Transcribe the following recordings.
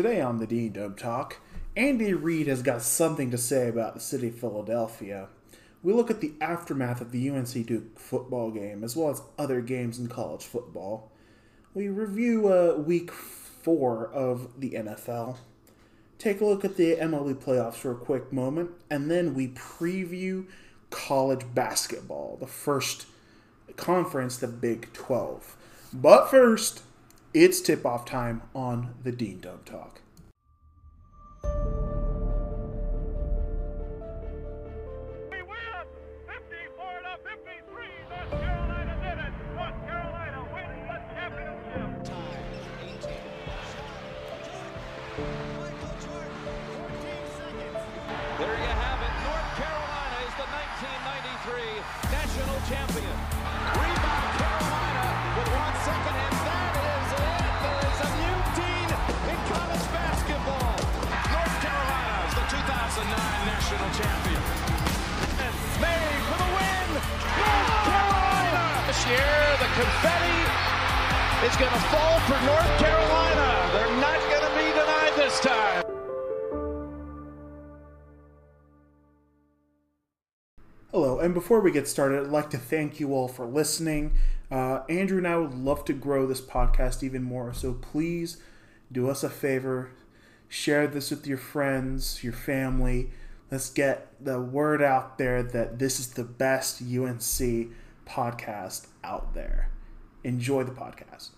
Today on the Dean Dome Talk, Andy Reid has got something to say about the city of Philadelphia. We look at the aftermath of the UNC Duke football game, as well as other games in college football. We review uh, week four of the NFL, take a look at the MLB playoffs for a quick moment, and then we preview college basketball, the first conference, the Big 12. But first, it's tip off time on the Dean Dome Talk. And before we get started, I'd like to thank you all for listening. Uh, Andrew and I would love to grow this podcast even more, so please do us a favor share this with your friends, your family. Let's get the word out there that this is the best UNC podcast out there. Enjoy the podcast.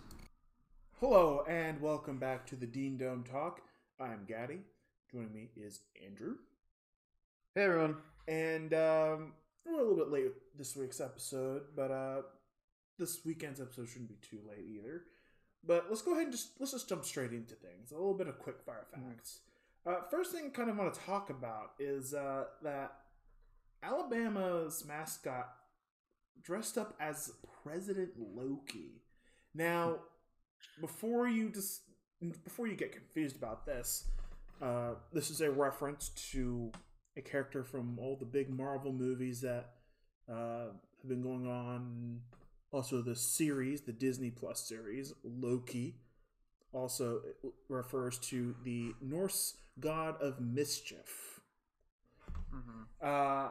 Hello, and welcome back to the Dean Dome Talk. I'm Gatty. Joining me is Andrew. Hey everyone. And um, we're a little bit late with this week's episode, but uh, this weekend's episode shouldn't be too late either. But let's go ahead and just let's just jump straight into things. A little bit of quick fire facts. Uh, first thing, I kind of want to talk about is uh, that Alabama's mascot dressed up as President Loki. Now, before you just before you get confused about this, uh, this is a reference to a character from all the big Marvel movies that uh, have been going on. Also, the series, the Disney Plus series, Loki, also refers to the Norse god of mischief. Uh,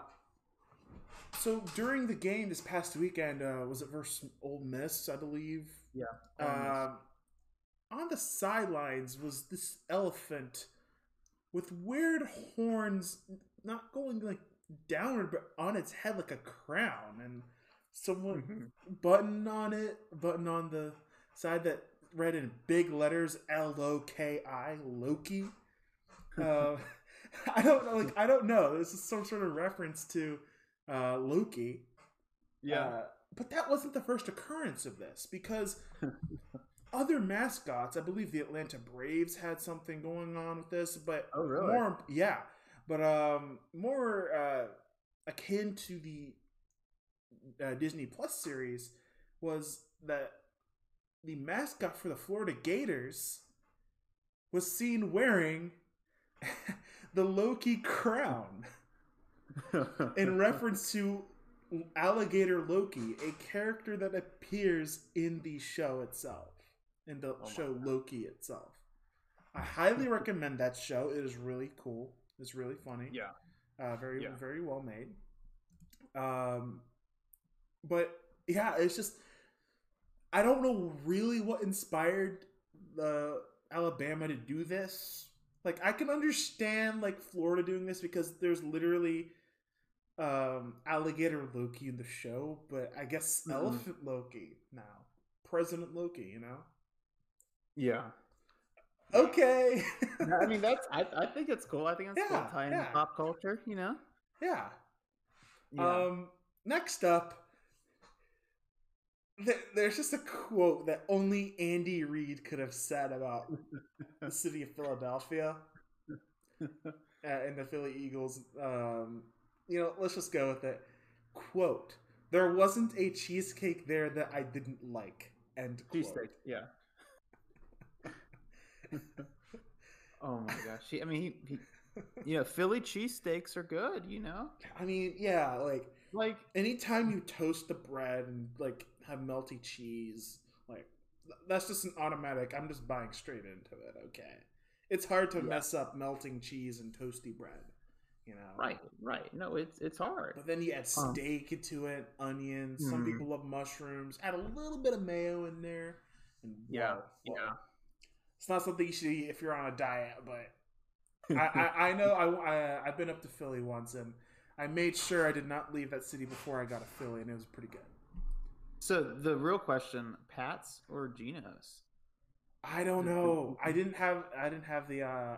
so during the game this past weekend, uh, was it versus Ole Miss, I believe? Yeah. Um, on the sidelines was this elephant with weird horns, not going like downward, but on its head like a crown, and someone button on it, button on the side that read in big letters L O K I Loki. Uh, I don't know, like I don't know. This is some sort of reference to uh, Loki. yeah. Uh, but that wasn't the first occurrence of this because other mascots, I believe the Atlanta Braves had something going on with this, but Oh, really? more yeah, but um more uh akin to the uh, Disney Plus series was that the mascot for the Florida Gators was seen wearing the Loki crown in reference to alligator Loki, a character that appears in the show itself, in the Oh show Loki itself. I highly recommend that show. It is really cool. It's really funny. yeah. Uh, very Yeah. very well made. Um, but yeah, it's just I don't know really what inspired the Alabama to do this. Like I can understand like Florida doing this because there's literally um alligator Loki in the show, but I guess Mhm. elephant Loki now. President Loki, you know? Yeah. Okay. I mean that's I, I think it's cool. I think it's Yeah, cool tying yeah. pop culture, you know? yeah. Yeah. Um, next up, th- there's just a quote that only Andy Reid could have said about the city of Philadelphia uh, and the Philly Eagles. Um, you know, let's just go with it. Quote: There wasn't a cheesecake there that I didn't like. End quote. Cheesesteak, yeah. oh my gosh. He, I mean he, he you know, Philly cheesesteaks are good, you know? I mean, yeah, like Like anytime you toast the bread and like have melty cheese, like that's just an automatic. I'm just buying straight into it. Okay, it's hard to Yeah. mess up melting cheese and toasty bread. You know, Right, right. No, it's it's hard. But then you add Um, steak into it, onions. Some Mhm. people love mushrooms. Add a little bit of mayo in there. And Yeah, yeah. It's not something you should eat if you're on a diet, but I, I, I know I, I I've been up to Philly once and I made sure I did not leave that city before I got to Philly, and it was pretty good. So the real question: Pat's or Geno's? I don't know. I didn't have I didn't have the uh,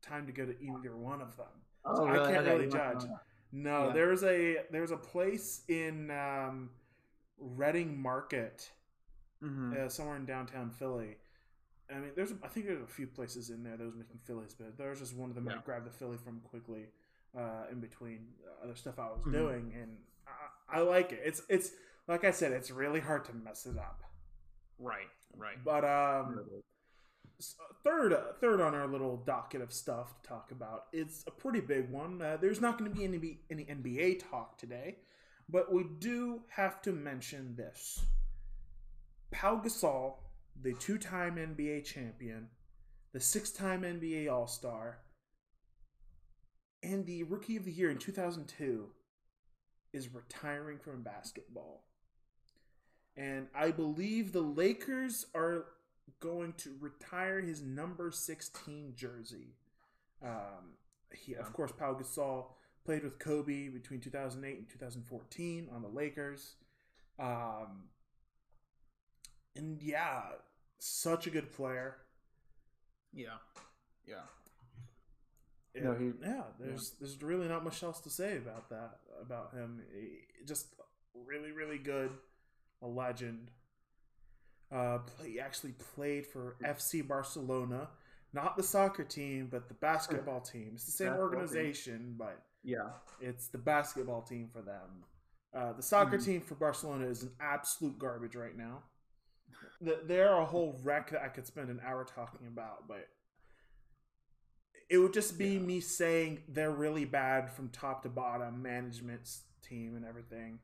time to go to either one of them. Oh, So I can't really judge. No, Yeah. there's a there's a place in um, Reading Market, Mhm. uh, somewhere in downtown Philly. I mean, there's I think there's a few places in there that was making Phillies, but there's just one of them I grabbed the Philly from quickly, uh, in between other stuff I was Mhm. doing, and I, I like it. It's it's like I said, it's really hard to mess it up. Right, right. But um, third third on our little docket of stuff to talk about it's a pretty big one uh, there's not going to be any any nba talk today but we do have to mention this pau gasol the two-time nba champion the six-time nba all-star and the rookie of the year in 2002 is retiring from basketball and i believe the lakers are going to retire his number 16 jersey. Um, he, Yeah. Of course, Pau Gasol played with Kobe between 2008 and 2014 on the Lakers. Um, and yeah, such a good player. Yeah, yeah. Yeah, No, he- yeah, there's there's really not much else to say about that about him. He- just really really good, a legend. Uh, play, he actually played for FC Barcelona, not the soccer team, but the basketball team. It's the same Basketball team. organization, but Yeah. it's the basketball team for them. Uh, the soccer Mhm. team for Barcelona is an absolute garbage right now. The- They're a whole wreck that I could spend an hour talking about, but it would just be Yeah. me saying they're really bad from top to bottom, management's team and everything,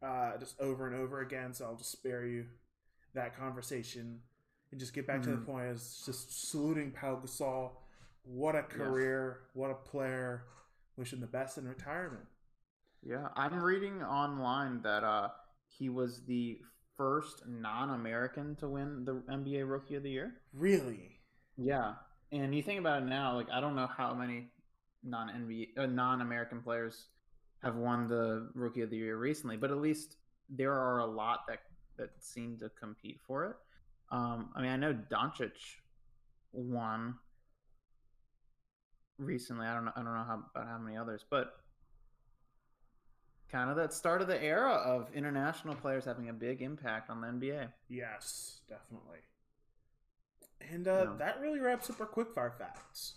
uh, just over and over again. So I'll just spare you that conversation and just get back to the Mhm. point. Is just saluting Pau Gasol. What a career! What a player! Wish him the best in retirement. Yeah, I'm reading online that uh he was the first non-American to win the NBA Rookie of the Year. Really? Yeah, and you think about it now, like I don't know how many non-NBA, uh, non-American players have won the Rookie of the Year recently, but at least there are a lot that that seem to compete for it. Um, I mean, I know Doncic won recently. I don't know. I don't know how about how many others, but kind of that start of the era of international players having a big impact on the NBA. Yes, definitely. And uh, Yeah. that really wraps up our quickfire facts.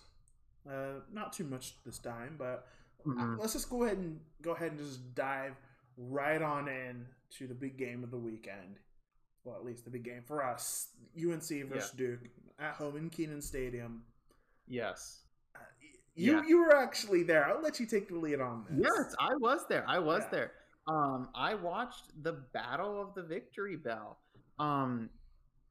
Uh, not too much this time, but uh, Mhm. let's just go ahead and go ahead and just dive right on in to the big game of the weekend. Well, at least the big game for us: UNC versus Duke at home in Kenan Stadium. Yes. Uh, you Yeah. you were actually there. I'll let you take the lead on this. Yes, I was there. I was Yeah. there. Um, I watched the Battle of the Victory Bell. Um,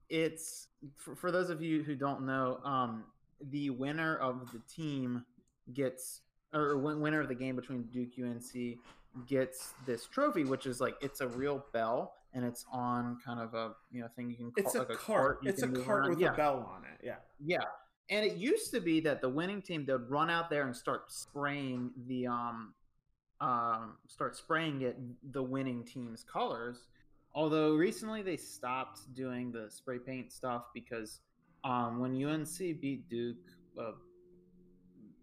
it's for, for those of you who don't know, um, the winner of the team gets, or win- winner of the game between Duke UNC gets this trophy, which is like it's a real bell and it's on kind of a you know thing you can. It's a like cart. you It's a cart around. with yeah. a bell on it. Yeah. Yeah. And it used to be that the winning team they'd run out there and start spraying the um um start spraying it the winning team's colors. Although recently they stopped doing the spray paint stuff because um when UNC beat Duke a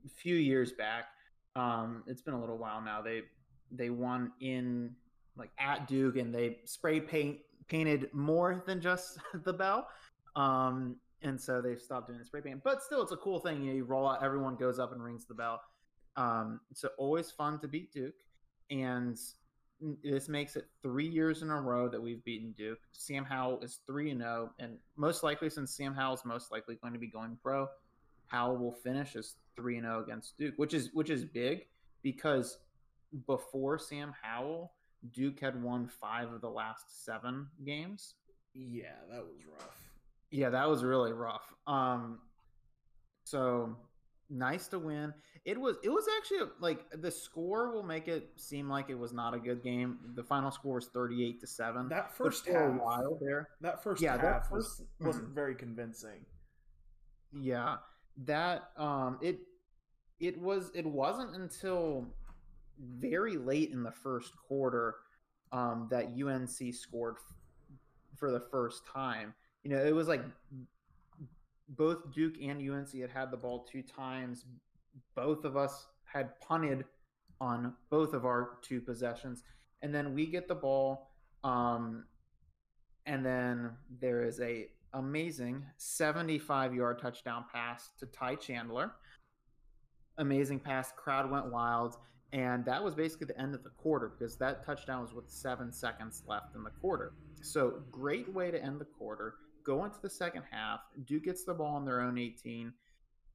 few years back, um it's been a little while now. They they won in like at Duke and they spray paint painted more than just the bell. Um, and so they've stopped doing the spray paint. But still, it's a cool thing. You know, you roll out, everyone goes up and rings the bell. Um, so always fun to beat Duke, and this makes it three years in a row that we've beaten Duke. Sam Howell is three and zero, and most likely, since Sam Howell is most likely going to be going pro, Howell will finish as three and zero against Duke, which is which is big because before Sam Howell, Duke had won five of the last seven games. Yeah, that was rough. Yeah, that was really rough. Um, So nice to win. It was it was actually like the score will make it seem like it was not a good game. The final score was thirty eight to seven. That first half, while there, that first Yeah, that half was, first- wasn't very convincing. Yeah, that um it it was it wasn't until very late in the first quarter um that UNC scored f- for the first time. You know, it was like both Duke and UNC had had the ball two times. Both of us had punted on both of our two possessions, and then we get the ball. Um, and then there is a amazing 75 yard touchdown pass to Ty Chandler. Amazing pass, crowd went wild, and that was basically the end of the quarter because that touchdown was with seven seconds left in the quarter. So great way to end the quarter. Go into the second half. Duke gets the ball on their own 18,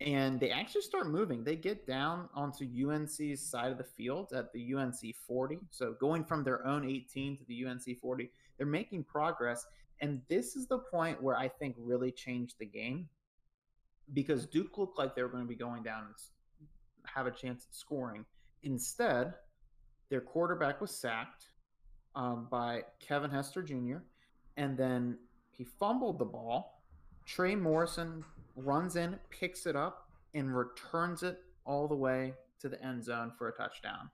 and they actually start moving. They get down onto UNC's side of the field at the UNC 40. So going from their own 18 to the UNC 40, they're making progress. And this is the point where I think really changed the game because Duke looked like they were going to be going down and have a chance at scoring. Instead, their quarterback was sacked um, by Kevin Hester Jr., and then he fumbled the ball. Trey Morrison runs in, picks it up, and returns it all the way to the end zone for a touchdown.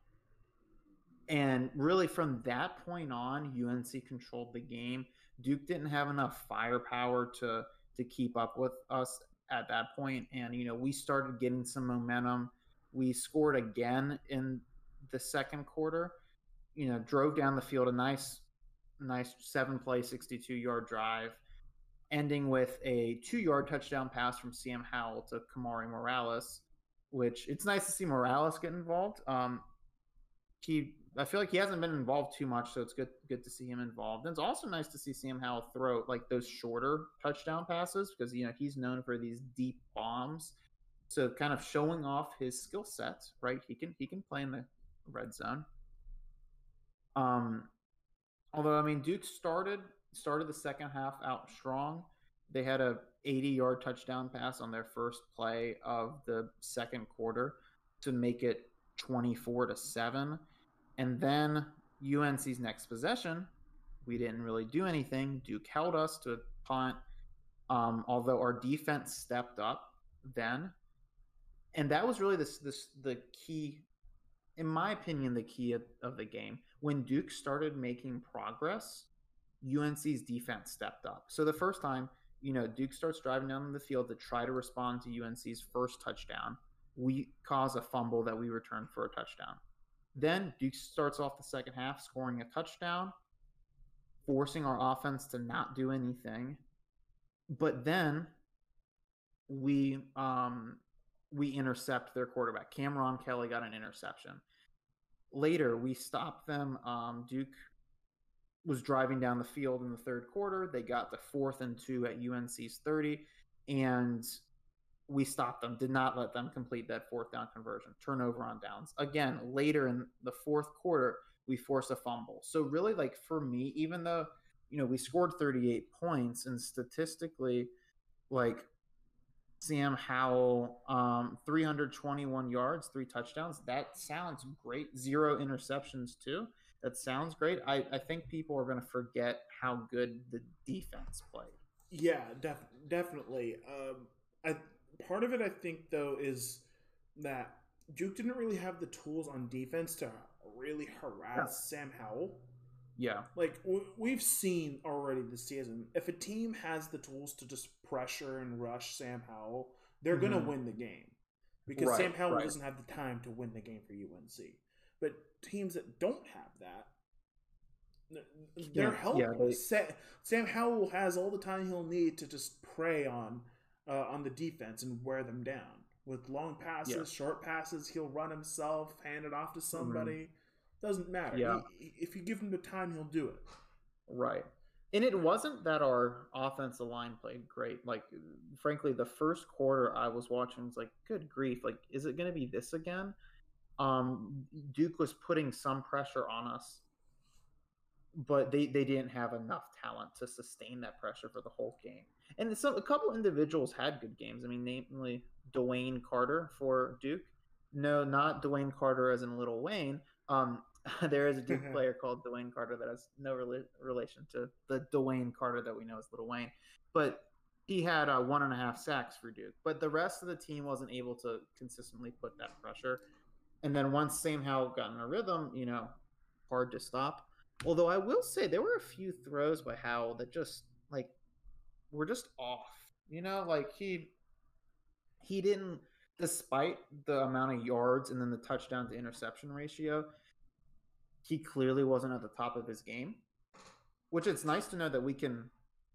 And really, from that point on, UNC controlled the game. Duke didn't have enough firepower to to keep up with us at that point, and you know we started getting some momentum. We scored again in the second quarter. You know, drove down the field a nice, nice seven play, sixty two yard drive, ending with a two yard touchdown pass from Sam Howell to Kamari Morales. Which it's nice to see Morales get involved. Um, he I feel like he hasn't been involved too much, so it's good good to see him involved. And it's also nice to see Sam Howell throw like those shorter touchdown passes because you know he's known for these deep bombs. So kind of showing off his skill set, right? He can he can play in the red zone. Um although I mean Duke started started the second half out strong. They had a 80 yard touchdown pass on their first play of the second quarter to make it 24 to 7 and then UNC's next possession, we didn't really do anything. Duke held us to a punt, um, although our defense stepped up then, and that was really this this the key, in my opinion, the key of, of the game. When Duke started making progress, UNC's defense stepped up. So the first time, you know, Duke starts driving down the field to try to respond to UNC's first touchdown. We cause a fumble that we return for a touchdown. Then Duke starts off the second half scoring a touchdown, forcing our offense to not do anything. But then we um we intercept their quarterback. Cameron Kelly got an interception. Later, we stopped them. Um, Duke was driving down the field in the third quarter. They got the fourth and two at UNC's 30, and we stopped them, did not let them complete that fourth down conversion, turnover on downs. Again, later in the fourth quarter, we force a fumble. So really, like for me, even though you know we scored 38 points and statistically, like Sam Howell, um, 321 yards, three touchdowns. That sounds great. Zero interceptions too. That sounds great. I, I think people are going to forget how good the defense played. Yeah, def- definitely. Um, I part of it, I think, though, is that Duke didn't really have the tools on defense to really harass Sam Howell. Yeah. Like w- we've seen already this season, if a team has the tools to just pressure and rush Sam Howell, they're gonna Mhm. win the game because Right, Sam Howell right. doesn't have the time to win the game for UNC. But teams that don't have that, they're Yeah, helpless. yeah, they- Sa- Sam Howell has all the time he'll need to just prey on uh, on the defense and wear them down with long passes, Yeah. short passes. He'll run himself, hand it off to somebody. Doesn't matter. Mm-hmm. Yeah. He- if you give him the time, he'll do it. Right. And it wasn't that our offensive line played great. Like, frankly, the first quarter I was watching was like, good grief. Like, is it going to be this again? Um, Duke was putting some pressure on us, but they, they didn't have enough talent to sustain that pressure for the whole game. And some, a couple individuals had good games. I mean, namely Dwayne Carter for Duke. No, not Dwayne Carter as in Lil Wayne. Um, there is a Duke player called Dwayne Carter that has no rela- relation to the Dwayne Carter that we know as Lil Wayne. But he had uh, one and a half sacks for Duke. But the rest of the team wasn't able to consistently put that pressure. And then once Sam Howell got in a rhythm, you know, hard to stop. Although I will say there were a few throws by Howell that just like were just off. You know, like he he didn't despite the amount of yards and then the touchdown to interception ratio, he clearly wasn't at the top of his game. Which it's nice to know that we can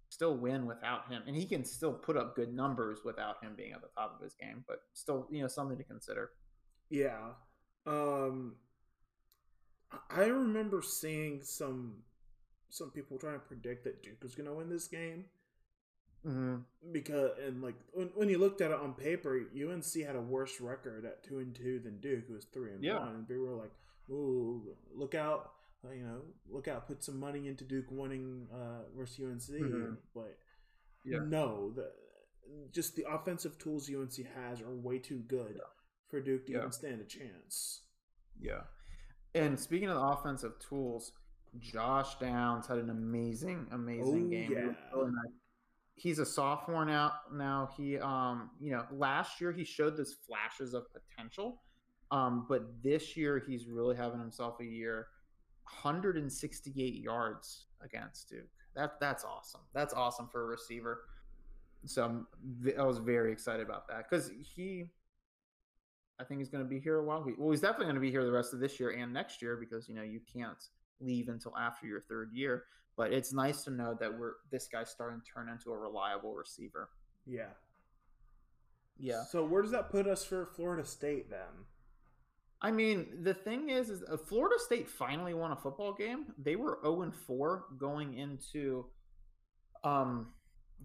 still win without him and he can still put up good numbers without him being at the top of his game, but still, you know, something to consider. Yeah. Um I remember seeing some some people trying to predict that Duke was going to win this game Mm-hmm. because and like when, when you looked at it on paper, UNC had a worse record at two and two than Duke, who was three and Yeah. one. And people were like, "Ooh, look out! uh, You know, look out! Put some money into Duke winning uh, versus UNC." Mhm. But Yeah. no, the just the offensive tools UNC has are way too good for Duke to Yeah. even stand a chance. Yeah. And speaking of the offensive tools, Josh Downs had an amazing, amazing Oh, game. Yeah. He's a sophomore now. Now he, um, you know, last year he showed those flashes of potential, um, but this year he's really having himself a year. 168 yards against Duke. That that's awesome. That's awesome for a receiver. So I'm I was very excited about that because he I think he's going to be here a while. He- Well, he's definitely going to be here the rest of this year and next year because you know you can't leave until after your third year. But it's nice to know that we're this guy's starting to turn into a reliable receiver. Yeah. Yeah, So where does that put us for Florida State then? I mean the thing is, is uh, Florida State finally won a football game. They were zero and four going into, um,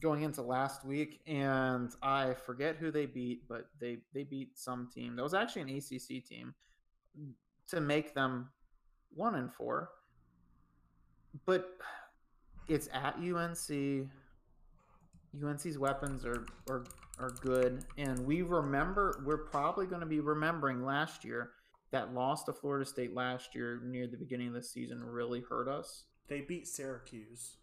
going into last week, and I forget who they beat, but they they beat some team. That was actually an ACC team to make them one and four. But it's at UNC. UNC's weapons are are are good, and we remember we're probably going to be remembering last year that loss to Florida State last year near the beginning of the season really hurt us. They beat Syracuse,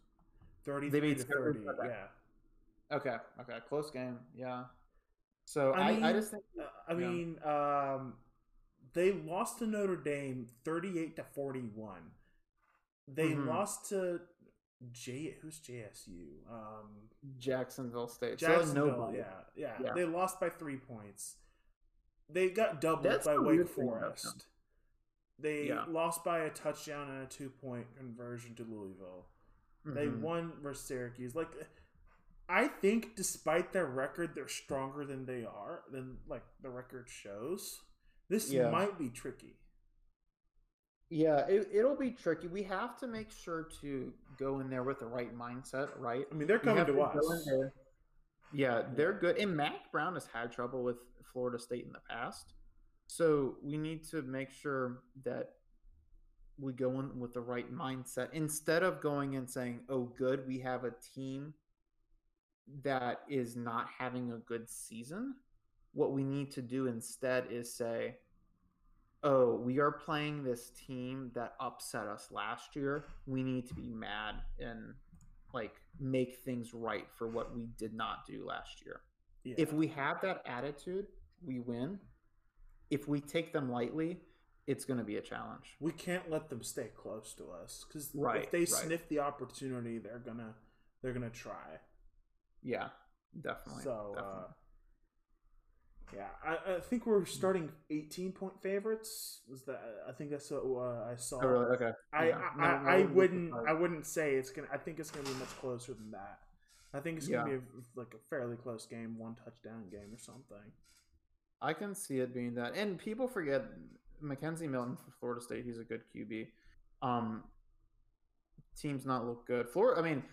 30 they beat to 30. Syracuse, okay. Yeah. Okay, okay, close game, yeah. So I I, I, just think Uh, I Yeah. mean, um, they lost to Notre Dame thirty-eight to forty-one. They Mhm. lost to J. Who's JSU? Um, Jacksonville State. Jacksonville. so yeah, yeah, Yeah. They lost by three points. They got doubled That's by Wake weird thing about them. Forest. They Yeah. lost by a touchdown and a two-point conversion to Louisville. They Mhm. won versus Syracuse. Like, I think despite their record, they're stronger than they are than like the record shows. This Yeah. might be tricky. Yeah, it, it'll be tricky. We have to make sure to go in there with the right mindset, right? I mean, they're coming to us. Yeah, they're good. And Mack Brown has had trouble with Florida State in the past. So we need to make sure that we go in with the right mindset instead of going and saying, oh, good, we have a team that is not having a good season. What we need to do instead is say, oh, we are playing this team that upset us last year. We need to be mad and like make things right for what we did not do last year. Yeah. If we have that attitude, we win. If we take them lightly, it's going to be a challenge. we can't let them stay close to us because Right, if they right. sniff the opportunity, they're gonna they're gonna try. Yeah, definitely. So, definitely. uh, yeah, I, I think we're starting eighteen point favorites. Was that? I think that's what uh, I saw. oh, really? Okay. I Yeah. I, No, I, no, I wouldn't. I wouldn't say it's gonna. I think it's gonna be much closer than that. I think it's gonna Yeah. be a, like a fairly close game, one touchdown game or something. I can see it being that. And people forget McKenzie Milton for Florida State. He's a good QB. Um, teams not look good. Florida. I mean,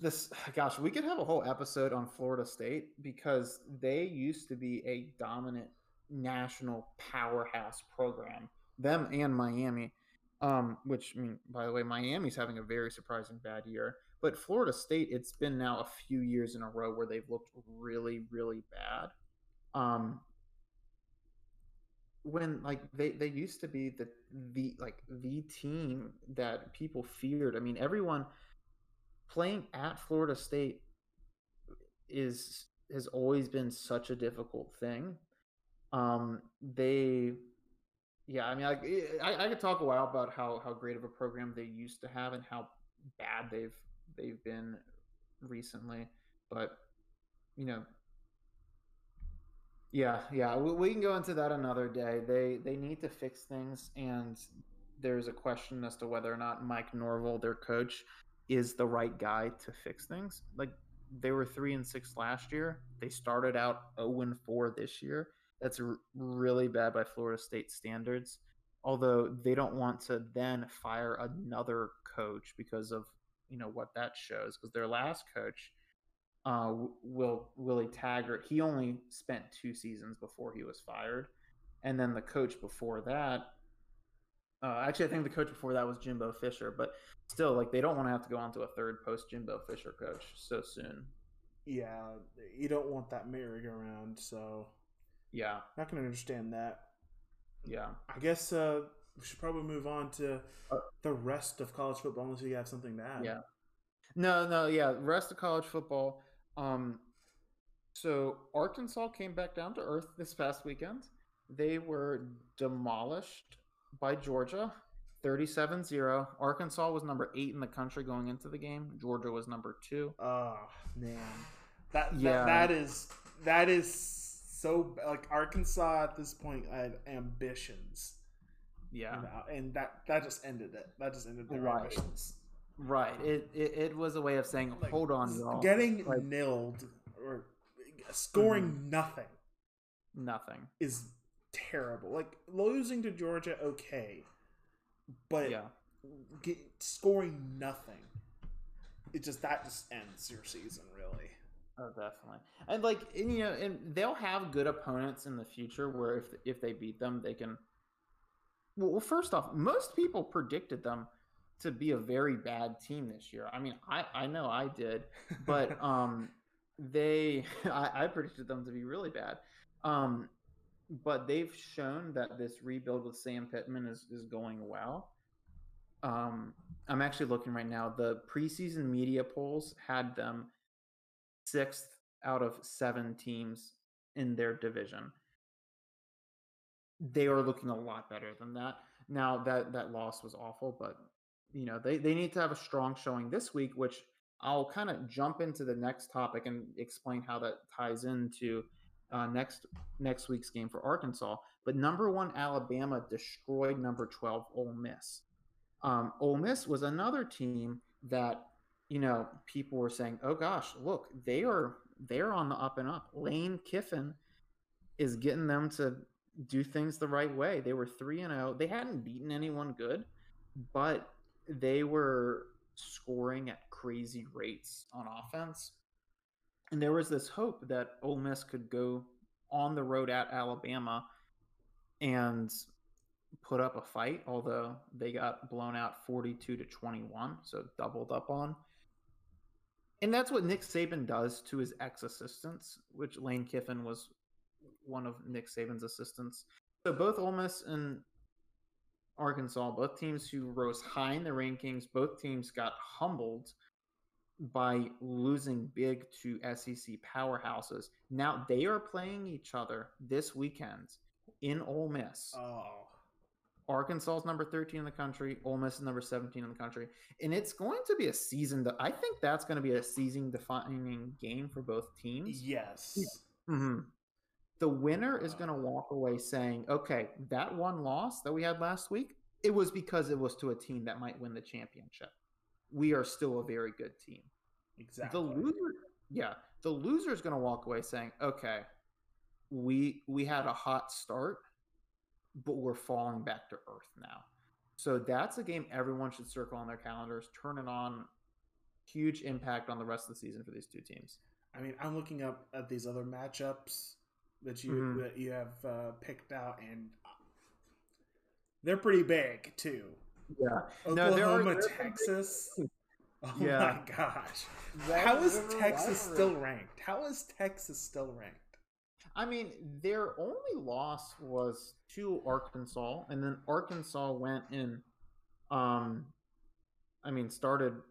this. Gosh, we could have a whole episode on Florida State because they used to be a dominant national powerhouse program. Them and Miami. Um, which I mean, by the way, Miami's having a very surprising bad year. But Florida State, it's been now a few years in a row where they've looked really, really bad. Um, when like they they used to be the the like the team that people feared. I mean, everyone playing at Florida State is has always been such a difficult thing. Um, they, yeah, I mean, I I could talk a while about how how great of a program they used to have and how bad they've they've been recently, but you know, yeah, yeah, we, we can go into that another day. They they need to fix things, and there's a question as to whether or not Mike Norvell, their coach, is the right guy to fix things. Like they were three and six last year. They started out zero and four this year. That's really bad by Florida State standards. Although they don't want to then fire another coach because of you know what that shows. Because their last coach, uh, Will Willie Taggart, he only spent two seasons before he was fired, and then the coach before that. Uh, actually, I think the coach before that was Jimbo Fisher, but still, like they don't want to have to go on to a third post Jimbo Fisher coach so soon. Yeah, you don't want that merry-go-round, so Yeah, not to understand that. yeah. I guess uh, we should probably move on to Uh, the rest of college football unless you have something to add. Yeah. No, no, yeah. Rest of college football. Um, so Arkansas came back down to earth this past weekend. They were demolished by Georgia, 37-0. Arkansas was number eight in the country going into the game. Georgia was number two. Oh man, that, Yeah. that that is that is so like Arkansas at this point had ambitions, Yeah. you know, and that that just ended it. That just ended their Right. ambitions. Right. It, it it was a way of saying, Like, hold on, y'all. Getting Like- nilled or scoring Mm-hmm. nothing Nothing. is terrible. Like losing to Georgia, okay, but Yeah. get, scoring nothing, it just that just ends your season really. Oh, definitely. And like, and, you know, and they'll have good opponents in the future where if if they beat them, they can. Well, well, first off, most people predicted them to be a very bad team this year. I mean, I I know I did, but um, they I, I predicted them to be really bad. Um, but they've shown that this rebuild with Sam Pittman is is going well. Um, I'm actually looking right now. The preseason media polls had them sixth out of seven teams in their division. They are looking a lot better than that. Now that that loss was awful, but you know they, they need to have a strong showing this week, which I'll kind of jump into the next topic and explain how that ties into uh, next next week's game for Arkansas. But number one Alabama destroyed number twelve Ole Miss. Um, Ole Miss was another team that you know people were saying, "Oh gosh, look, they are they're on the up and up." Lane Kiffin is getting them to do things the right way. They were three and zero. They hadn't beaten anyone good, but they were scoring at crazy rates on offense. And there was this hope that Ole Miss could go on the road at Alabama and put up a fight, although they got blown out 42 to 21, so doubled up on. And that's what Nick Saban does to his ex assistants, which Lane Kiffin was one of Nick Saban's assistants. So both Ole Miss and Arkansas, both teams who rose high in the rankings, both teams got humbled by losing big to SEC powerhouses. Now they are playing each other this weekend in Ole Miss. Oh, Arkansas is number 13 in the country. Ole Miss is number 17 in the country. And it's going to be a season that I think that's going to be a season defining game for both teams. yes. hmm The winner is uh. going to walk away saying, okay, that one loss that we had last week, it was because it was to a team that might win the championship. We are still a very good team. Exactly. The loser, yeah, the loser is going to walk away saying, "Okay, we we had a hot start, but we're falling back to earth now." So that's a game everyone should circle on their calendars, turn it on. Huge impact on the rest of the season for these two teams. I mean, I'm looking up at these other matchups that you Mhm. that you have uh, picked out, and they're pretty big too. Yeah, Oklahoma, there are- there are big Texas. Oh Yeah. my gosh! Red How is Texas rivalry. still ranked? How is Texas still ranked? I mean, their only loss was to Arkansas, and then Arkansas went in. Um, I mean, started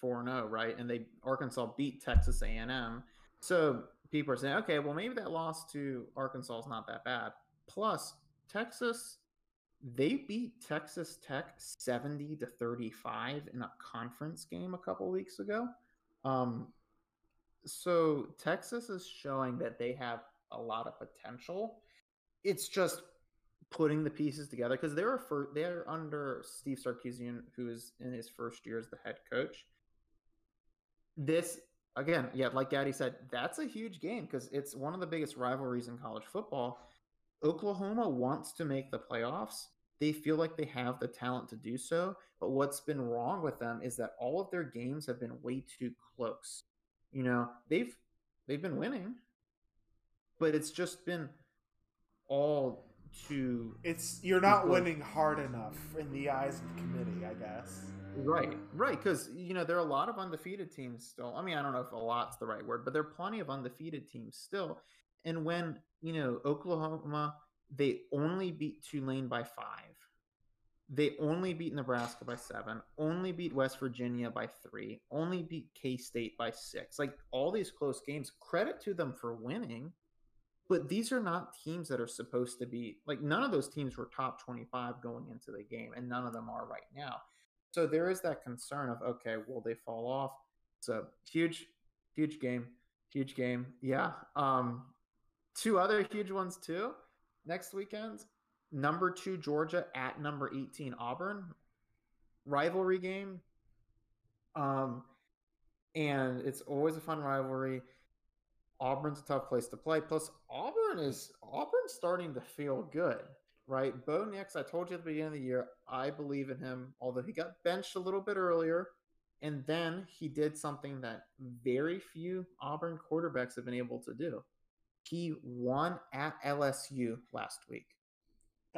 four zero, right? And they Arkansas beat Texas A and M. So people are saying, okay, well, maybe that loss to Arkansas is not that bad. Plus, Texas, they beat Texas Tech seventy to thirty five in a conference game a couple weeks ago. Um, so Texas is showing that they have a lot of potential. It's just putting the pieces together because they're they're under Steve Sarkisian, who is in his first year as the head coach. This again, yeah, like Gatty said, that's a huge game because it's one of the biggest rivalries in college football. Oklahoma wants to make the playoffs. They feel like they have the talent to do so, but what's been wrong with them is that all of their games have been way too close. You know, they've they've been winning, but it's just been all too It's you're not winning hard enough in the eyes of the committee, I guess. right, right. Because you know there are a lot of undefeated teams still. I mean, I don't know if a lot's the right word, but there are plenty of undefeated teams still. And when you know Oklahoma, they only beat Tulane by five. They only beat Nebraska by seven. Only beat West Virginia by three. Only beat K State by six. Like all these close games. Credit to them for winning. But these are not teams that are supposed to be like none of those teams were top 25 going into the game, and none of them are right now. So there is that concern of okay, will they fall off? It's a huge, huge game, huge game. Yeah. Um, two other huge ones too. Next weekend, number two Georgia at number 18 Auburn, rivalry game. Um, and it's always a fun rivalry. Auburn's a tough place to play. Plus, Auburn is Auburn's starting to feel good, right? Bo Nix, I told you at the beginning of the year, I believe in him, although he got benched a little bit earlier. And then he did something that very few Auburn quarterbacks have been able to do. He won at LSU last week.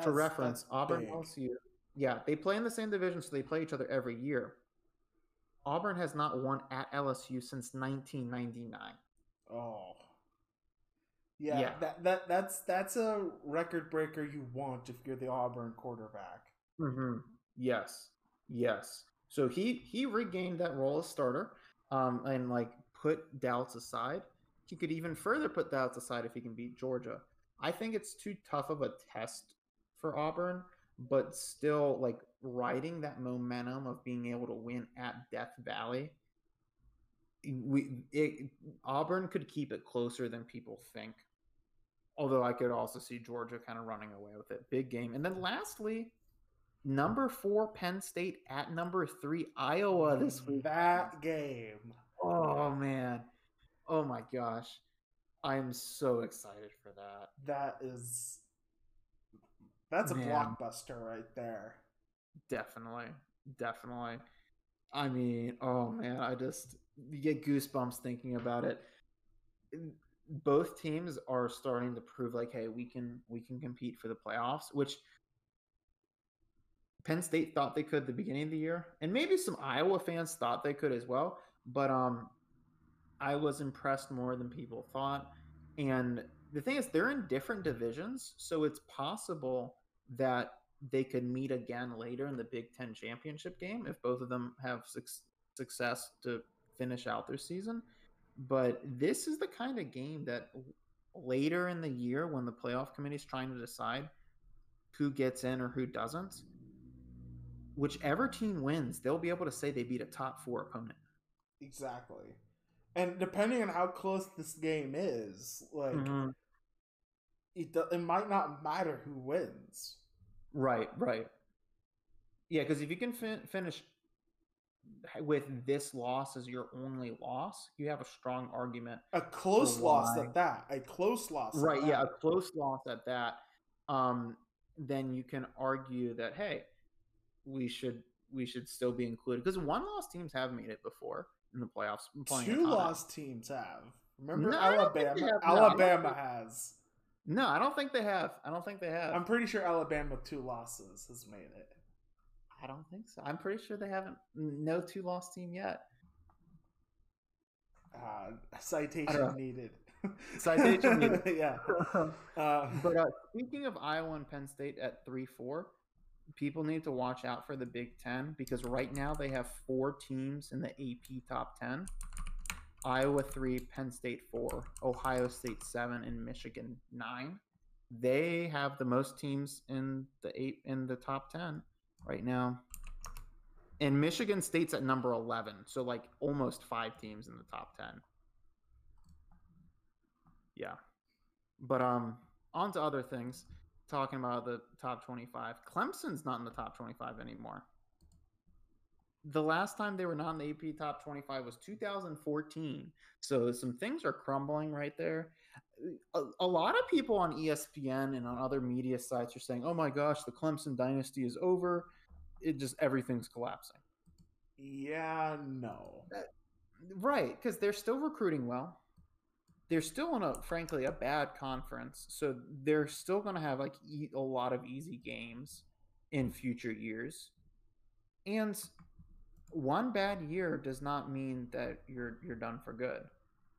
For reference, Auburn big. LSU. Yeah, they play in the same division, so they play each other every year. Auburn has not won at LSU since 1999. Oh. Yeah, Yeah. That, that that's that's a record breaker you want if you're the Auburn quarterback. Mm-hmm. Yes, yes. So he he regained that role as starter, um, and like put doubts aside. He could even further put doubts aside if he can beat Georgia. I think it's too tough of a test for Auburn, but still like riding that momentum of being able to win at Death Valley. We it, Auburn could keep it closer than people think. Although I could also see Georgia kind of running away with it. Big game. And then lastly, number four Penn State at number three Iowa this week. That game. Oh man. Oh my gosh. I'm so excited for that. That is that's a Man. blockbuster right there. Definitely. Definitely. I mean, oh man, I just you get goosebumps thinking about it. Both teams are starting to prove like, hey, we can we can compete for the playoffs, which Penn State thought they could at the beginning of the year, and maybe some Iowa fans thought they could as well. But um, I was impressed more than people thought. And the thing is, they're in different divisions, so it's possible that they could meet again later in the Big Ten championship game if both of them have suc success to finish out their season. But this is the kind of game that later in the year, when the playoff committee is trying to decide who gets in or who doesn't, whichever team wins, they'll be able to say they beat a top four opponent. Exactly. And depending on how close this game is, like Mhm. it, it might not matter who wins. Right, right. Yeah, because if you can fin- finish with this loss as your only loss, you have a strong argument. A close loss at that. A close loss. Right, yeah, a close loss at that. Um, then you can argue that hey, we should we should still be included because one loss teams have made it before in the playoffs. Two loss teams have. Remember No, I don't think Alabama? have. No, Alabama think- has. No, I don't think they have. I don't think they have. I'm pretty sure Alabama with two losses has made it. I don't think so. I'm pretty sure they haven't. No two loss team yet. Uh, citation needed. Citation needed. yeah. Uh, But uh, speaking of Iowa and Penn State at three four, people need to watch out for the Big Ten because right now they have four teams in the AP top ten: Iowa three, Penn State four, Ohio State seven, and Michigan nine. They have the most teams in the eight in the top ten right now. And Michigan State's at number eleven, so like almost five teams in the top ten. Yeah. But um on to other things. Talking about the top 25. Clemson's not in the top 25 anymore. The last time they were not in the AP top 25 was 2014. So some things are crumbling right there. A, a lot of people on ESPN and on other media sites are saying, "Oh my gosh, the Clemson dynasty is over." It just everything's collapsing. yeah, no. Uh, right, because they're still recruiting well. They're still in a, frankly, a bad conference, so they're still going to have like e- a lot of easy games in future years. And one bad year does not mean that you're you're done for good,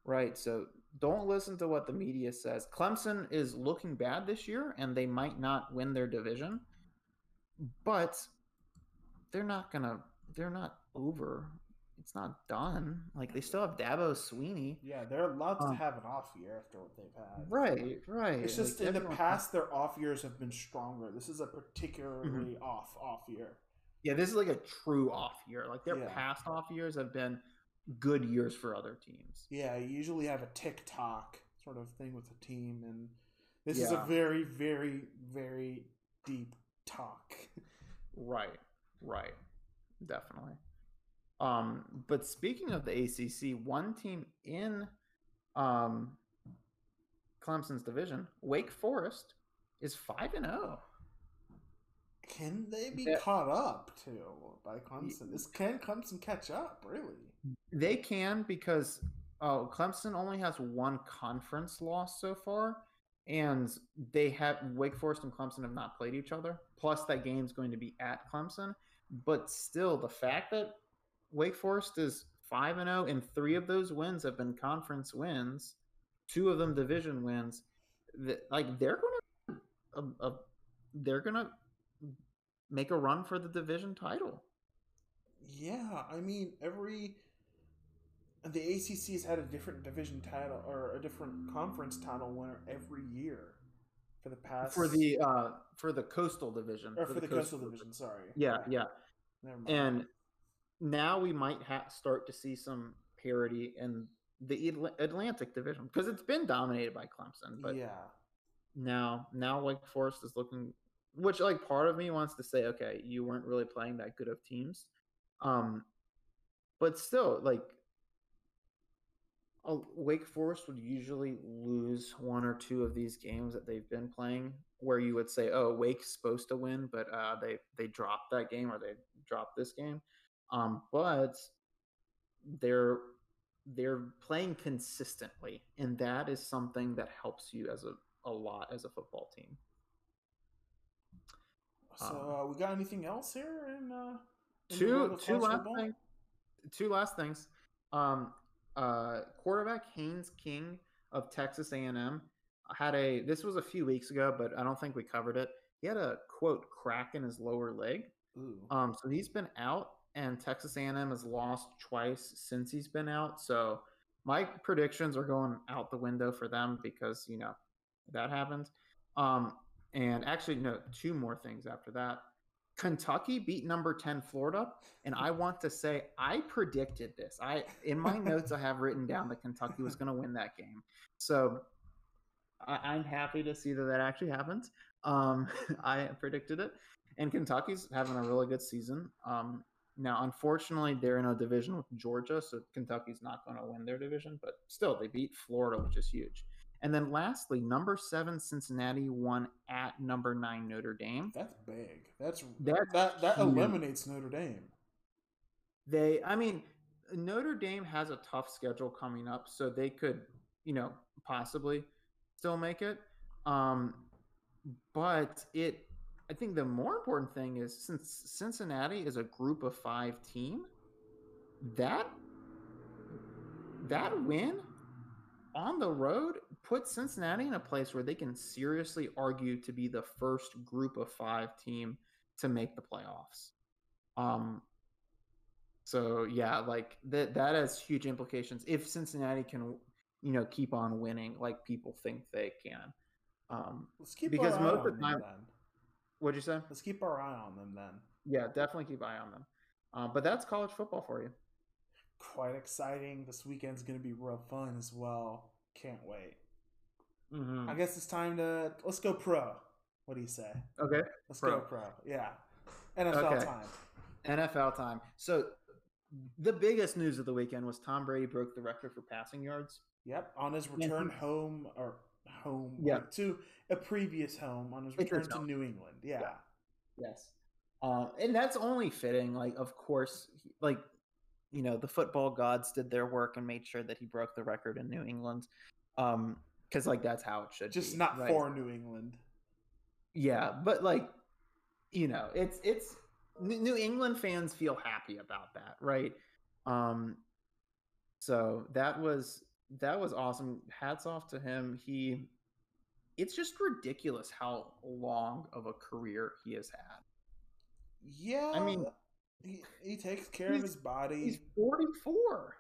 right? So don't listen to what the media says. Clemson is looking bad this year, and they might not win their division, but they're not gonna. They're not over it's not done. Like they still have Dabo Swinney. Yeah, they're allowed to Um, have an off year after what they've had. Right, right. It's just Like, in the past, their off years have been stronger. This is a particularly Mm-hmm. off off year. Yeah, this is like a true off year. Like their Yeah. past off years have been good years for other teams. Yeah, you usually have a TikTok sort of thing with the team, and this is a very, very, very deep talk. Right, right. Definitely. Um, but speaking of the ACC, one team in um Clemson's division, Wake Forest, is five and oh. zero. Can they be Yeah. caught up to by Clemson? This can Clemson catch up? Really? They can because oh, Clemson only has one conference loss so far, and they have Wake Forest and Clemson have not played each other. Plus, that game's going to be at Clemson. But still, the fact that Wake Forest is five and zero, and three of those wins have been conference wins, two of them division wins. That like they're gonna, uh, uh, they're gonna make a run for the division title. Yeah, I mean every the ACC has had a different division title or a different conference title winner every year for the past for the uh for the coastal division or for, the, coastal division. Sorry. yeah yeah Never mind. and now we might ha- start to see some parity in the atlantic division because it's been dominated by clemson but yeah, now now wake forest is looking which like part of me wants to say okay you weren't really playing that good of teams um but still like Wake Forest would usually lose one or two of these games that they've been playing, where you would say, "Oh, Wake's supposed to win," but uh, they they dropped that game or they dropped this game. Um, but they're they're playing consistently, and that is something that helps you as a a lot as a football team. So um, uh, we got anything else here in, uh, in two two last football? things. Two last things. Um, uh, quarterback Haynes King of Texas A&M had a. This was a few weeks ago, but I don't think we covered it. He had a quote crack in his lower leg. Ooh. Um, so he's been out, and Texas A&M has lost twice since he's been out. So my predictions are going out the window for them because you know that happened. Um, and actually, no, two more things after that. Kentucky beat number 10 Florida, and I want to say I predicted this. I in my notes I have written down that Kentucky was going to win that game. So I, I'm happy to see that that actually happens. Um, I predicted it, and Kentucky's having a really good season. Um, now, unfortunately, they're in a division with Georgia, so Kentucky's not going to win their division, but still, they beat Florida, which is huge. And then lastly, number seven Cincinnati won at number nine Notre Dame. That's big. That's, That's that that huge. eliminates Notre Dame. They, I mean, Notre Dame has a tough schedule coming up, so they could, you know, possibly still make it. Um, but it, I think the more important thing is since Cincinnati is a group of five team, that that win on the road put Cincinnati in a place where they can seriously argue to be the first group of five team to make the playoffs. Um, so yeah, like that that has huge implications if Cincinnati can, you know, keep on winning like people think they can. Um, Let's keep Because our eye most on of the them time- then. what'd you say? Let's keep our eye on them then. Yeah, definitely keep eye on them. Uh, but that's college football for you. Quite exciting. This weekend's going to be real fun as well. Can't wait. Mm-hmm. I guess it's time to let's go pro. What do you say? Okay. Let's Pro. go pro. Yeah. NFL Okay. time. NFL time. So the biggest news of the weekend was Tom Brady broke the record for passing yards. Yep. On his Yeah. return home or home Yeah. like, to a previous home on his return to. New England. Yeah. Yeah. Yes. Um, and that's only fitting. Like, of course, like, you know, the football gods did their work and made sure that he broke the record in New England. Um, because like that's how it should Just be. not right? for New England. Yeah, but like, you know, it's it's New England fans feel happy about that, right? Um, so that was that was awesome. Hats off to him. He, it's just ridiculous how long of a career he has had. Yeah. I mean, he, he takes care of his body. He's 44.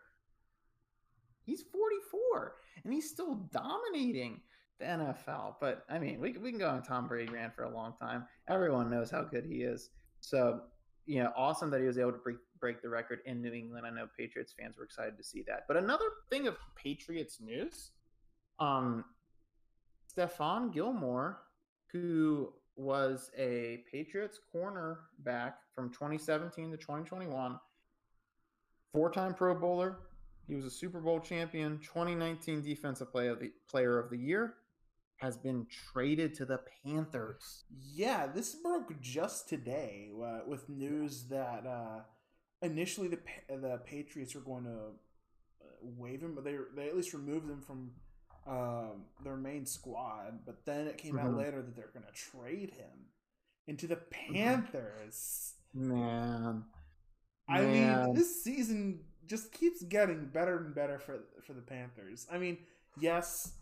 He's 44, and he's still dominating the NFL. But I mean, we, we can go on Tom Brady ran for a long time. Everyone knows how good he is. So, you know, awesome that he was able to break, break the record in New England. I know Patriots fans were excited to see that. But another thing of Patriots news, um, Stephon Gilmore, who was a Patriots cornerback from 2017 to 2021, four-time Pro Bowler. He was a Super Bowl champion, 2019 Defensive Player of the Player of the Year. Has been traded to the Panthers. Yeah, this broke just today uh, with news that uh, initially the the Patriots were going to uh, waive him, but they they at least removed him from um, their main squad. But then it came out Mhm. later that they're going to trade him into the Panthers. Man, I Man. mean, this season just keeps getting better and better for for the Panthers. I mean, yes,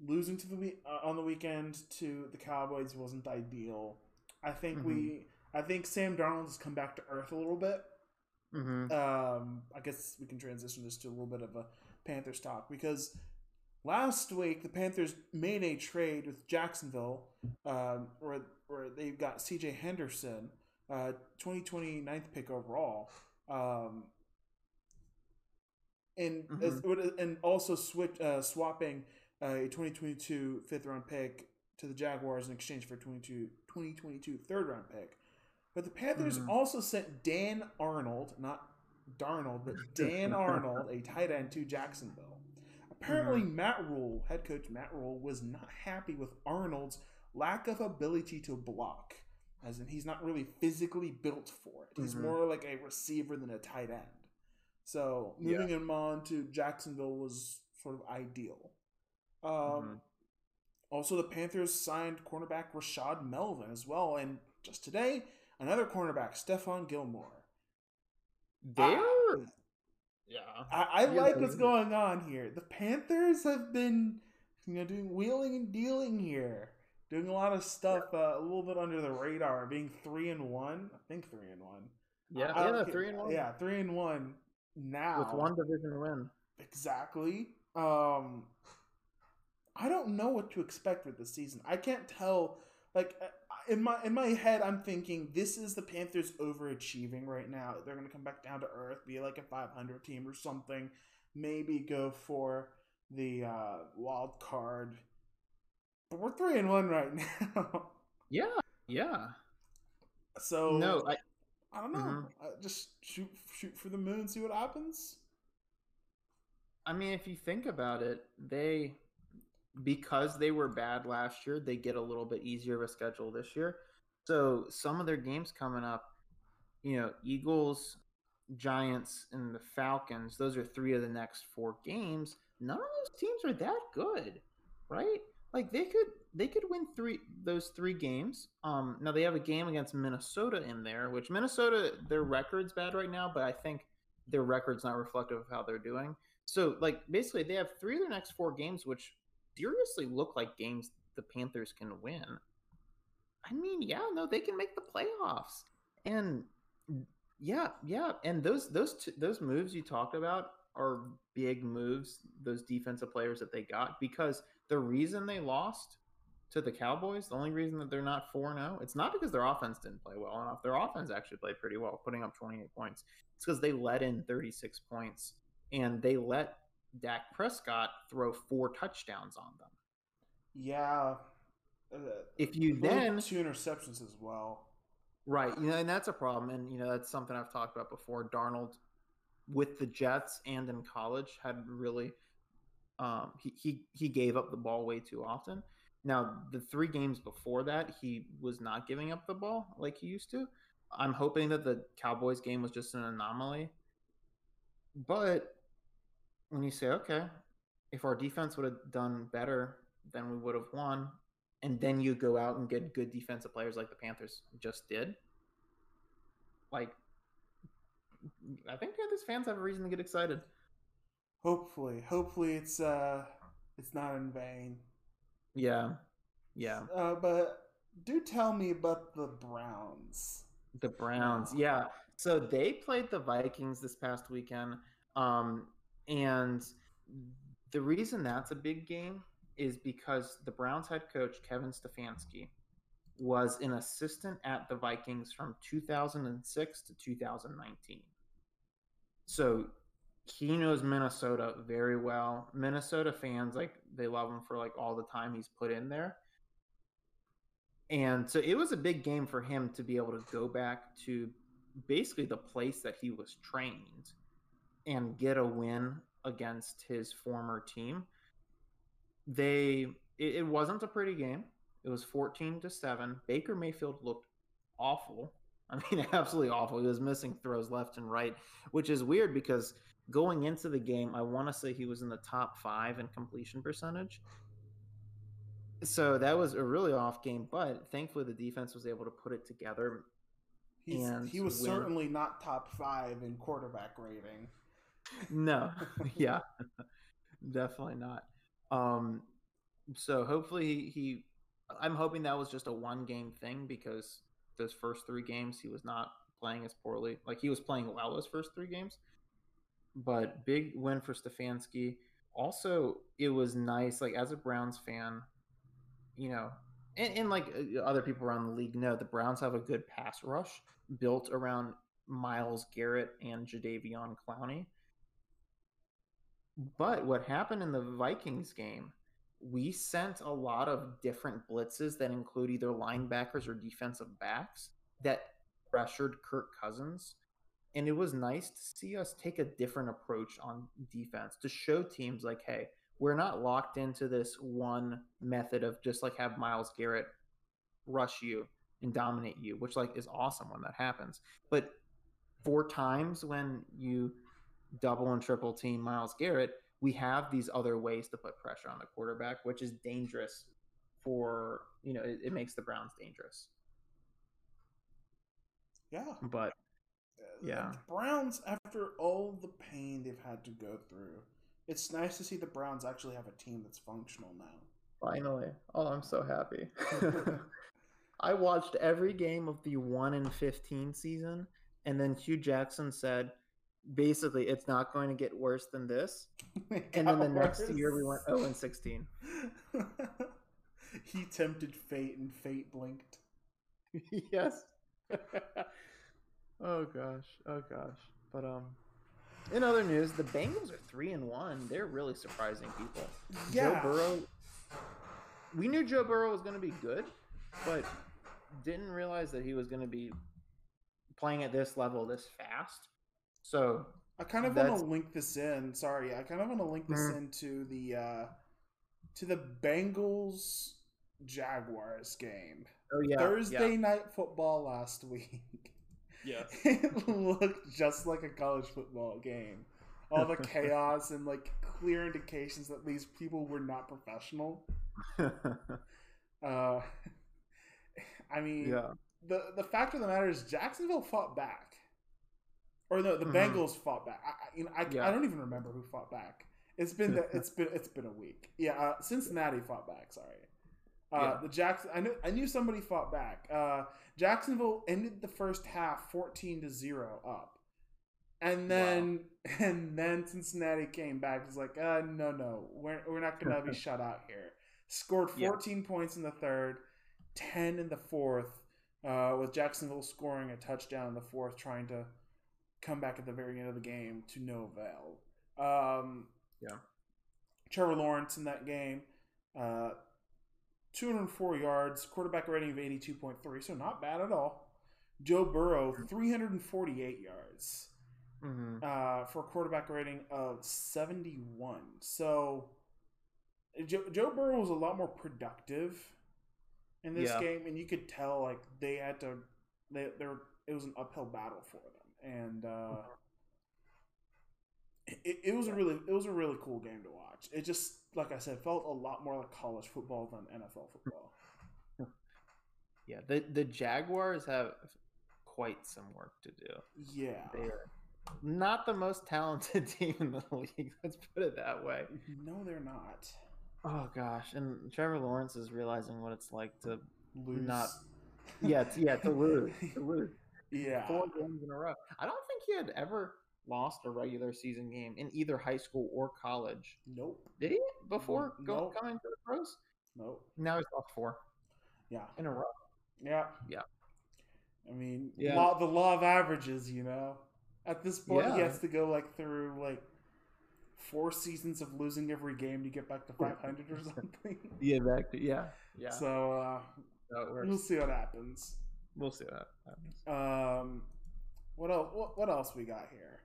losing to the we- uh, on the weekend to the Cowboys wasn't ideal. I think we, I think Sam Darnold has come back to earth a little bit. hmm Um, I guess we can transition this to a little bit of a Panthers talk because last week the Panthers made a trade with Jacksonville, um, where where they got C.J. Henderson, uh, 2020 ninth pick overall, um, and as, and also switch uh, swapping a 2022 fifth round pick to the Jaguars in exchange for a 22, 2022 third round pick. But the Panthers Mhm. also sent Dan Arnold, not Darnold, but Dan Arnold, a tight end, to Jacksonville. Apparently, Matt Rhule, head coach Matt Rhule, was not happy with Arnold's lack of ability to block, as in he's not really physically built for it. He's Mhm. more like a receiver than a tight end. So moving him on to Jacksonville was sort of ideal. Um, Mhm. Also, the Panthers signed cornerback Rashaan Melvin as well, and just today, another cornerback, Stephon Gilmore. They're Ah. Yeah. I, I Yeah, like what's going on here. The Panthers have been, you know, doing wheeling and dealing here, doing a lot of stuff uh, a little bit under the radar, being three and one. I think three and one. Yeah, I yeah, ca- three and one. Yeah, three and one now with one division win. exactly. Um, I don't know what to expect with this season. I can't tell. Like in my in my head, I'm thinking this is the Panthers overachieving right now. They're gonna come back down to earth, be like a 500 team or something. Maybe go for the uh, wild card. But we're three and one right now, Yeah, yeah. so No, I, I don't know. Mhm. Uh, just shoot shoot for the moon, see what happens. I mean, if you think about it, they because they were bad last year, they get a little bit easier of a schedule this year. So some of their games coming up, you know, Eagles, Giants, and the Falcons. Those are three of the next four games. None of those teams are that good, right? Like they could they could win three those three games. Um, now they have a game against Minnesota in there, which Minnesota their record's bad right now, but I think their record's not reflective of how they're doing. So like basically they have three of their next four games, which seriously look like games the Panthers can win. I mean, yeah, no, they can make the playoffs, and yeah, yeah, and those those t- those moves you talked about are big moves. Those defensive players that they got because the reason they lost to the Cowboys, the only reason that they're not 4 0, it's not because their offense didn't play well enough. Their offense actually played pretty well, putting up 28 points. It's because they let in 36 points and they let Dak Prescott throw four touchdowns on them. Yeah. Uh, If you then two interceptions as well. Right, you know, and that's a problem, and you know that's something I've talked about before. Darnold, with the Jets and in college, had really um, he he he gave up the ball way too often. Now the three games before that, he was not giving up the ball like he used to. I'm hoping that the Cowboys game was just an anomaly. But when you say, okay, if our defense would have done better, then we would have won and then you go out and get good defensive players like the Panthers just did. Like, I think Panthers fans have a reason to get excited. Hopefully, hopefully it's uh it's not in vain. Yeah, yeah. Uh, but do tell me about the Browns. The Browns, yeah. So they played the Vikings this past weekend, um, and the reason that's a big game is because the Browns head coach Kevin Stefanski was an assistant at the Vikings from 2006 to 2019. So he knows Minnesota very well. Minnesota fans like they love him for like all the time he's put in there. And so it was a big game for him to be able to go back to basically the place that he was trained and get a win against his former team they it, it wasn't a pretty game. It was 14 to 7. Baker Mayfield looked awful. I mean, absolutely awful. He was missing throws left and right, which is weird because going into the game, I want to say he was in the top five in completion percentage. So that was a really off game, but thankfully the defense was able to put it together. He's, And he was win. certainly not top five in quarterback rating. No, yeah, definitely not. Um, so hopefully he, he, I'm hoping that was just a one game thing because those first three games he was not playing as poorly. Like he was playing well those first three games, but big win for Stefanski. Also, it was nice. Like as a Browns fan, you know, and, and like uh, other people around the league know, the Browns have a good pass rush built around Myles Garrett and Jadeveon Clowney. But what happened in the Vikings game, we sent a lot of different blitzes that include either linebackers or defensive backs that pressured Kirk Cousins. And it was nice to see us take a different approach on defense to show teams like, hey, we're not locked into this one method of just like have Myles Garrett rush you and dominate you, which like is awesome when that happens. But four times when you double and triple team Myles Garrett, we have these other ways to put pressure on the quarterback, which is dangerous for you know it, it makes the Browns dangerous. Yeah. But uh, Yeah. The Browns, after all the pain they've had to go through, it's nice to see the Browns actually have a team that's functional now. finally, oh, I'm so happy. I watched every game of the one in fifteen season, and then Hue Jackson said, basically, it's not going to get worse than this. And then the next year we went 0 and 16. he tempted fate, and fate blinked. yes. oh gosh. Oh gosh. But um in other news, the Bengals are 3 and 1. They're really surprising people. Yeah. Joe Burrow We knew Joe Burrow was going to be good, but didn't realize that he was going to be playing at this level this fast. So, I kind of want to link this in. Sorry, I kind of want to link this Mm. into the uh to the Bengals Jaguars game. oh yeah. Thursday night football last week. Yeah. it looked just like a college football game. All the chaos and like clear indications that these people were not professional. Uh, I mean, yeah. the the fact of the matter is Jacksonville fought back. Or no, the Mhm. Bengals fought back. I, I- you know, I, Yeah. I don't even remember who fought back. It's been the, it's been it's been a week. Yeah, uh, Cincinnati fought back. Sorry. Uh, Yeah. The Jackson. I knew I knew somebody fought back. Uh, Jacksonville ended the first half fourteen to zero up, and then and then Cincinnati came back. It's like, uh, no, no, we're we're not gonna be shut out here. Scored Yeah. fourteen points in the third, ten in the fourth, uh, with Jacksonville scoring a touchdown in the fourth, trying to come back at the very end of the game to no avail. Um, Yeah. Trevor Lawrence in that game, uh, 204 yards, quarterback rating of 82.3, so not bad at all. Joe Burrow, 348 yards hmm uh, for a quarterback rating of 71. So Joe, Joe Burrow was a lot more productive in this Yeah. game, and you could tell like they had to, they there it was an uphill battle for them, and uh, it, it was a really it was a really cool game to watch. It just like I said felt a lot more like college football than NFL football. Yeah, the the Jaguars have quite some work to do. Yeah, They're not the most talented team in the league. Let's put it that way. no, they're not. Oh gosh, and Trevor Lawrence is realizing what it's like to Lose. Not- yeah yeah to lose to lose yeah. four games in a row. I don't think he had ever lost a regular season game in either high school or college. Nope. Did he before go, Nope. coming to the pros? Nope. Now he's lost four Yeah. in a row. Yeah. Yeah. I mean, Yeah. law, the law of averages, you know. At this point, he has to go like through like four seasons of losing every game to get back to 500 or something. Yeah, back to, yeah, yeah. So uh, so we'll see what happens. We'll see what happens. Um, what else? What, what else we got here?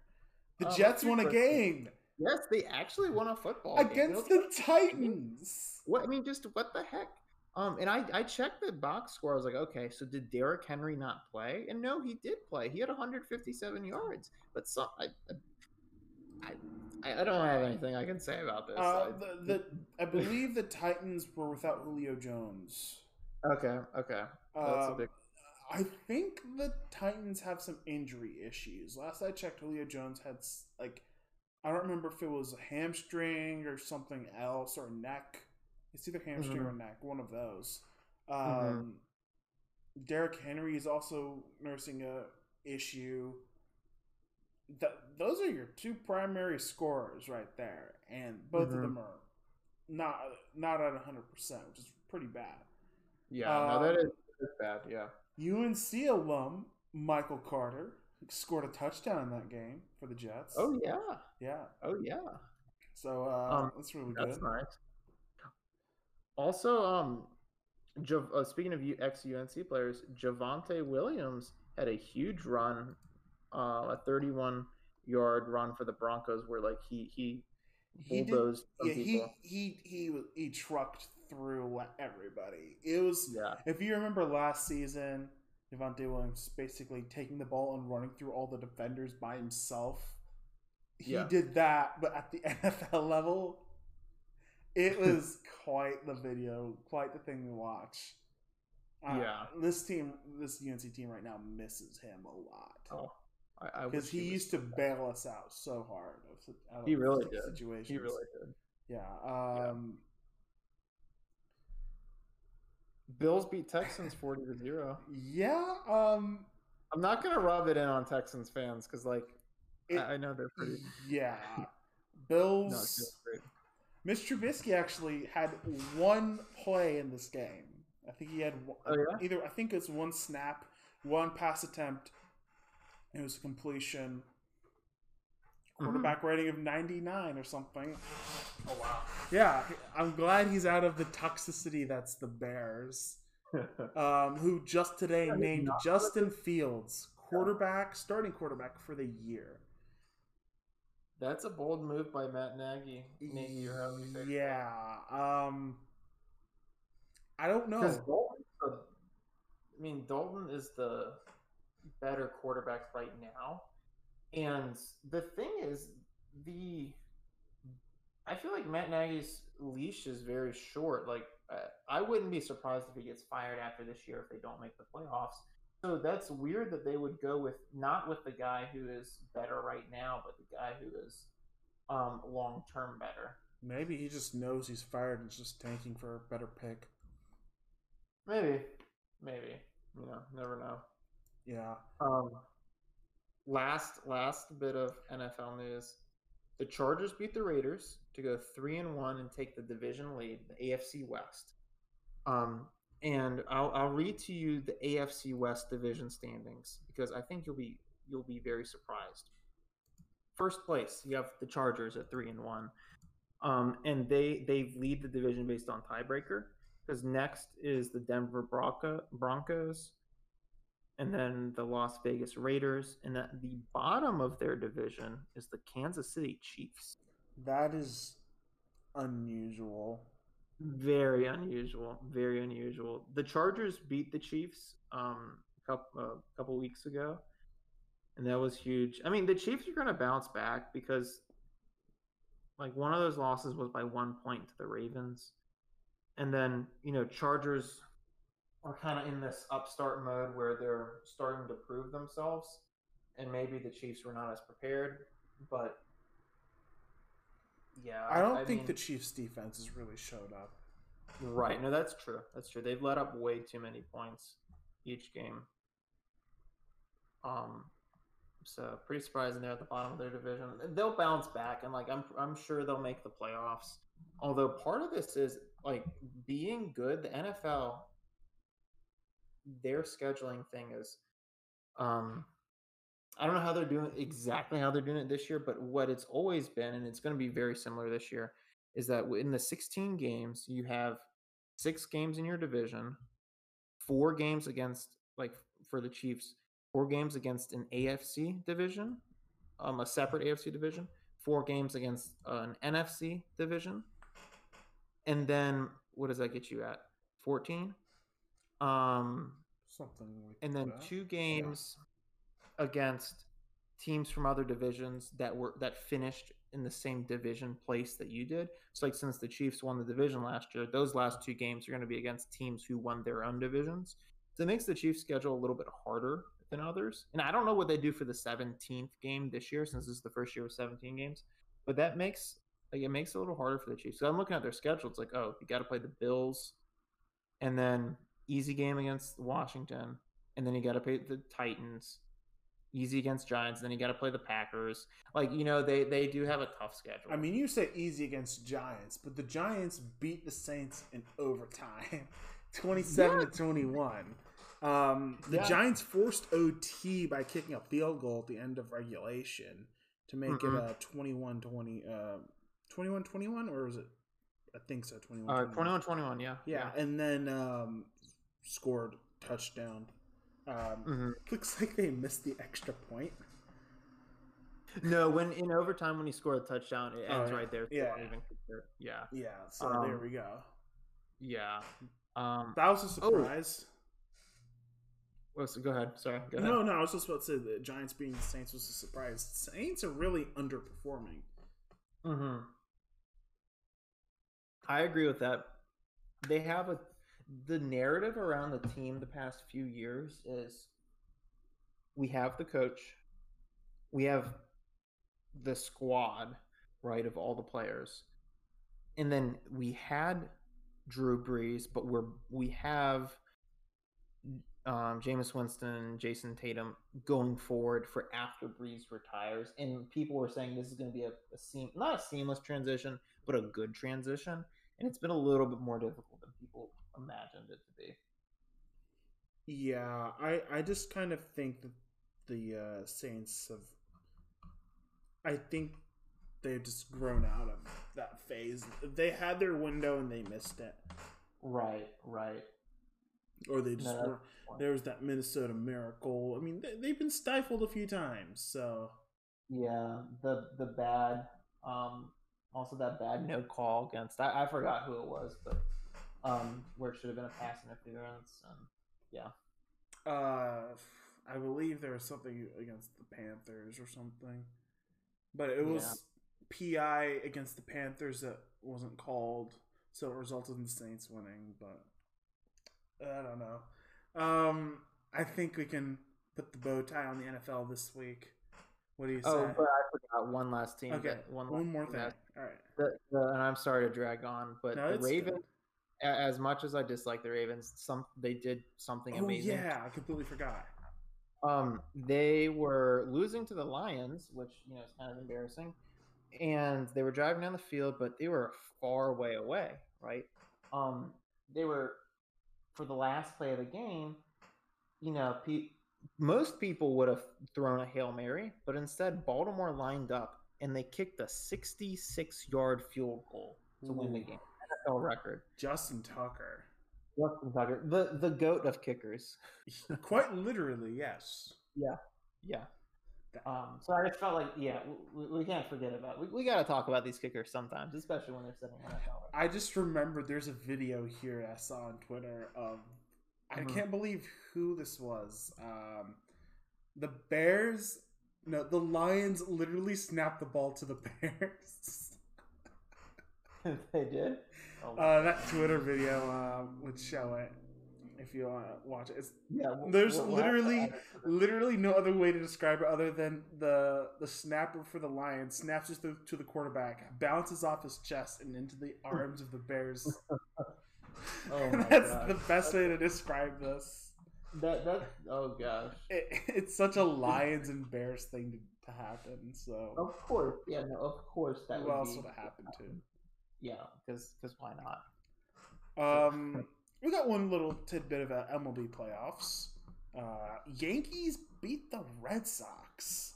The Uh, Jets won a game Yes, they actually won a football game. against They the Titans. What I mean, just what the heck? Um, and I I checked the box score. I was like, okay, so did Derrick Henry not play? And no, he did play. He had 157 yards. But some I I, I, I don't have anything I can say about this. Uh, I- the, the I believe the Titans were without Julio Jones. okay, okay, that's a Um, big. I think the Titans have some injury issues. Last I checked, Julio Jones had like I don't remember if it was a hamstring or something else or neck. It's either hamstring Mhm. or neck, one of those. Um, Mhm. Derrick Henry is also nursing a issue. Th- those are your two primary scorers right there, and both of Mhm. them are not not at hundred percent, which is pretty bad. Yeah, no, that um, is that's bad. Yeah. UNC alum Michael Carter scored a touchdown in that game for the Jets. Oh yeah. yeah. Oh yeah. So uh, Um, that's really That's good. nice. Also, um, Jav- uh, speaking of ex UNC players, Javonte Williams had a huge run, uh, a 31 yard run for the Broncos, where like he he He did- bulldozed Yeah, he people. he he was he trucked through everybody. It was yeah, if you remember last season, Devontae Williams basically taking the ball and running through all the defenders by himself. He Yeah. did that, but at the NFL level, it was quite the video, quite the thing to watch. Uh, Yeah. this team, this UNC team right now misses him a lot Oh, I, I because wish he used to bail us out so hard. Of, He really did. Situations. He really did. Yeah. Um, Bills beat Texans 40 to zero. yeah. Um, I'm not gonna rub it in on Texans fans because like it- I, I know they're pretty. yeah. Bills. just. Mitch Trubisky actually had one play in this game. I think he had one, Oh, yeah? either I think it's one snap, one pass attempt. It was a completion. Mm-hmm. Quarterback rating of 99 or something. Oh wow. Yeah, I'm glad he's out of the toxicity that's the Bears. Um, who just today Yeah, named not- Justin Fields quarterback, starting quarterback for the year. That's a bold move by Matt Nagy. Nagy, your. Yeah. Um I don't know. Because I mean, Dalton is the better quarterback right now, and the thing is, the I feel like Matt Nagy's leash is very short. Like, uh, I wouldn't be surprised if he gets fired after this year if they don't make the playoffs. So that's weird that they would go with not with the guy who is better right now, but the guy who is um, long term better. Maybe he just knows he's fired and just tanking for a better pick. Maybe, maybe you know, never know. Yeah. Um, last last bit of NFL news: the Chargers beat the Raiders to go three and one and take the division lead, the AFC West. Um, and I'll I'll read to you the AFC West division standings because I think you'll be you'll be very surprised. First place, you have the Chargers at three and one, um, and they they lead the division based on tiebreaker. Because next is the Denver Bronco, Broncos, and then the Las Vegas Raiders, and at the bottom of their division is the Kansas City Chiefs. That is unusual. Very unusual. Very unusual. The Chargers beat the Chiefs um, a couple, uh, couple weeks ago, and that was huge. I mean, the Chiefs are going to bounce back because, like, one of those losses was by one point to the Ravens, and then you know Chargers are kind of in this upstart mode where they're starting to prove themselves, and maybe the Chiefs were not as prepared, but yeah, I don't think mean- the Chiefs' defense has really showed up. Right. No, that's true. That's true. They've let up way too many points each game. Um, so pretty surprising they're at the bottom of their division. They'll bounce back, and like I'm, I'm sure they'll make the playoffs. Although part of this is like being good. The NFL, their scheduling thing is, um, I don't know how they're doing exactly how they're doing it this year, but what it's always been, and it's going to be very similar this year, is that in the 16 games you have six games in your division, four games against like for the Chiefs, four games against an AFC division, um, a separate AFC division, four games against uh, an NFC division, and then what does that get you at? 14. Um, Something like and then that. two games against teams from other divisions that were that finished in the same division place that you did. So like since the Chiefs won the division last year, those last two games are going to be against teams who won their own divisions. So it makes the Chiefs schedule a little bit harder than others. And I don't know what they do for the 17th game this year since this is the first year with 17 games, but that makes like it makes it a little harder for the Chiefs. So I'm looking at their schedule. It's like, oh, you got to play the Bills, and then easy game against Washington, and then you got to play the Titans, easy against Giants, then you got to play the Packers. Like you know, they they do have a tough schedule. I mean, you say easy against Giants, but the Giants beat the Saints in overtime, twenty-seven to twenty-one. Um, the Yeah. Giants forced OT by kicking a field goal at the end of regulation to make Mhm. it a 21-20, uh, 21-21, or was it? I think so. 21 uh, 21-21, yeah, Yeah, and then um, scored touchdown. Um, Mhm. Looks like they missed the extra point. No, when in overtime when he scored a touchdown, it Oh, ends yeah. right there. so Yeah. even yeah, Yeah, so Um, there we go. yeah. Um, That was a surprise. what's- go ahead. Sorry. Go ahead. No, no, I was just about to say the Giants beating the Saints was a surprise. Saints are really underperforming. hmm I agree with that. They have a the narrative around the team the past few years is we have the coach, we have the squad, right, of all the players. And then we had Drew Brees, but we're we have um, Jameis Winston, Jason Tatum going forward for after Brees retires, and people were saying this is going to be a, a seam, not a seamless transition, but a good transition, and it's been a little bit more difficult than people imagined it to be. Yeah, I, I just kind of think that the uh, Saints have. I think they've just grown out of that phase. They had their window and they missed it, Right, right. or they just No, were. There was that Minnesota Miracle. I mean, they, they've been stifled a few times. So Yeah, the the bad, um, also that bad no call against. I, I forgot who it was, but um, where it should have been a pass interference, yeah. Uh, I believe there was something against the Panthers or something, but it was PI against the Panthers that wasn't called, so it resulted in the Saints winning. But I don't know. Um, I think we can put the bow tie on the NFL this week. What do you say? Oh, but I forgot one last team. okay, one, last more thing. that- All right. the, the, and I'm sorry to drag on, but No, the. Ravens, as much as I dislike the Ravens, some they did something Oh amazing. yeah, I completely forgot. Um, they were losing to the Lions, which you know is kind of embarrassing, and they were driving down the field, but they were far way away, right? Um, they were for the last play of the game. You know, pe- most people would have thrown a hail mary, but instead Baltimore lined up and they kicked a 66-yard field goal to win the game, NFL record. Justin Tucker. Justin Tucker, the the goat of kickers. Quite literally, yes. Yeah. Yeah. Um, so I just felt like, yeah, we, we can't forget about. We, we got to talk about these kickers sometimes, especially when they're NFL. records. I just remembered there's a video here I saw on Twitter of I Mhm. can't believe who this was. Um, the Bears, no, the Lions literally snapped the ball to the Bears. they did. Oh, uh, that Twitter video um, would show it if you want to watch it. It's yeah. we'll- there's we'll- we'll have to literally add it to the- literally no other way to describe it other than the the snapper for the Lions snaps it to, to the quarterback, bounces off his chest and into the arms of the Bears. Oh my That's gosh. the best way to describe this. That that. Oh gosh. It, it's such a Lions and Bears thing to, to happen. So Of course, yeah, no, of course that who would else be. would have happened to? Yeah, because because why not? Um, we got one little tidbit of uh, MLB playoffs. Uh, Yankees beat the Red Sox.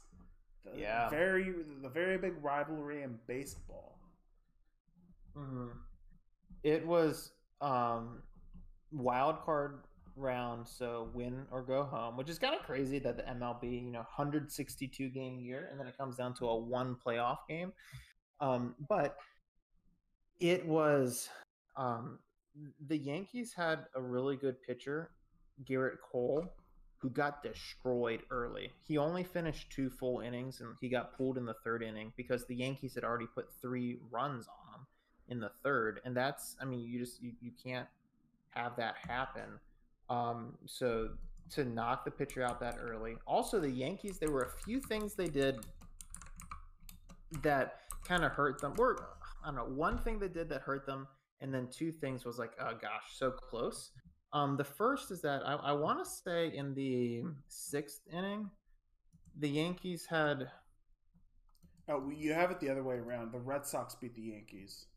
The Yeah. very the very big rivalry in baseball. hmm It was um wild card round, so win or go home, which is kind of crazy that the MLB, you know, 162 game year, and then it comes down to a one playoff game. Um, but it was um the Yankees had a really good pitcher, Gerrit Cole, who got destroyed early. He only finished two full innings and he got pulled in the third inning because the Yankees had already put three runs on him in the third. And that's I mean, you just you, you can't have that happen. Um so to knock the pitcher out that early. Also the Yankees, there were a few things they did that kind of hurt them. Or I don't know, one thing they did that hurt them, and then two things was like, oh gosh, so close. Um, the first is that I, I want to say in the sixth inning, the Yankees had Oh, you have it the other way around. The Red Sox beat the Yankees.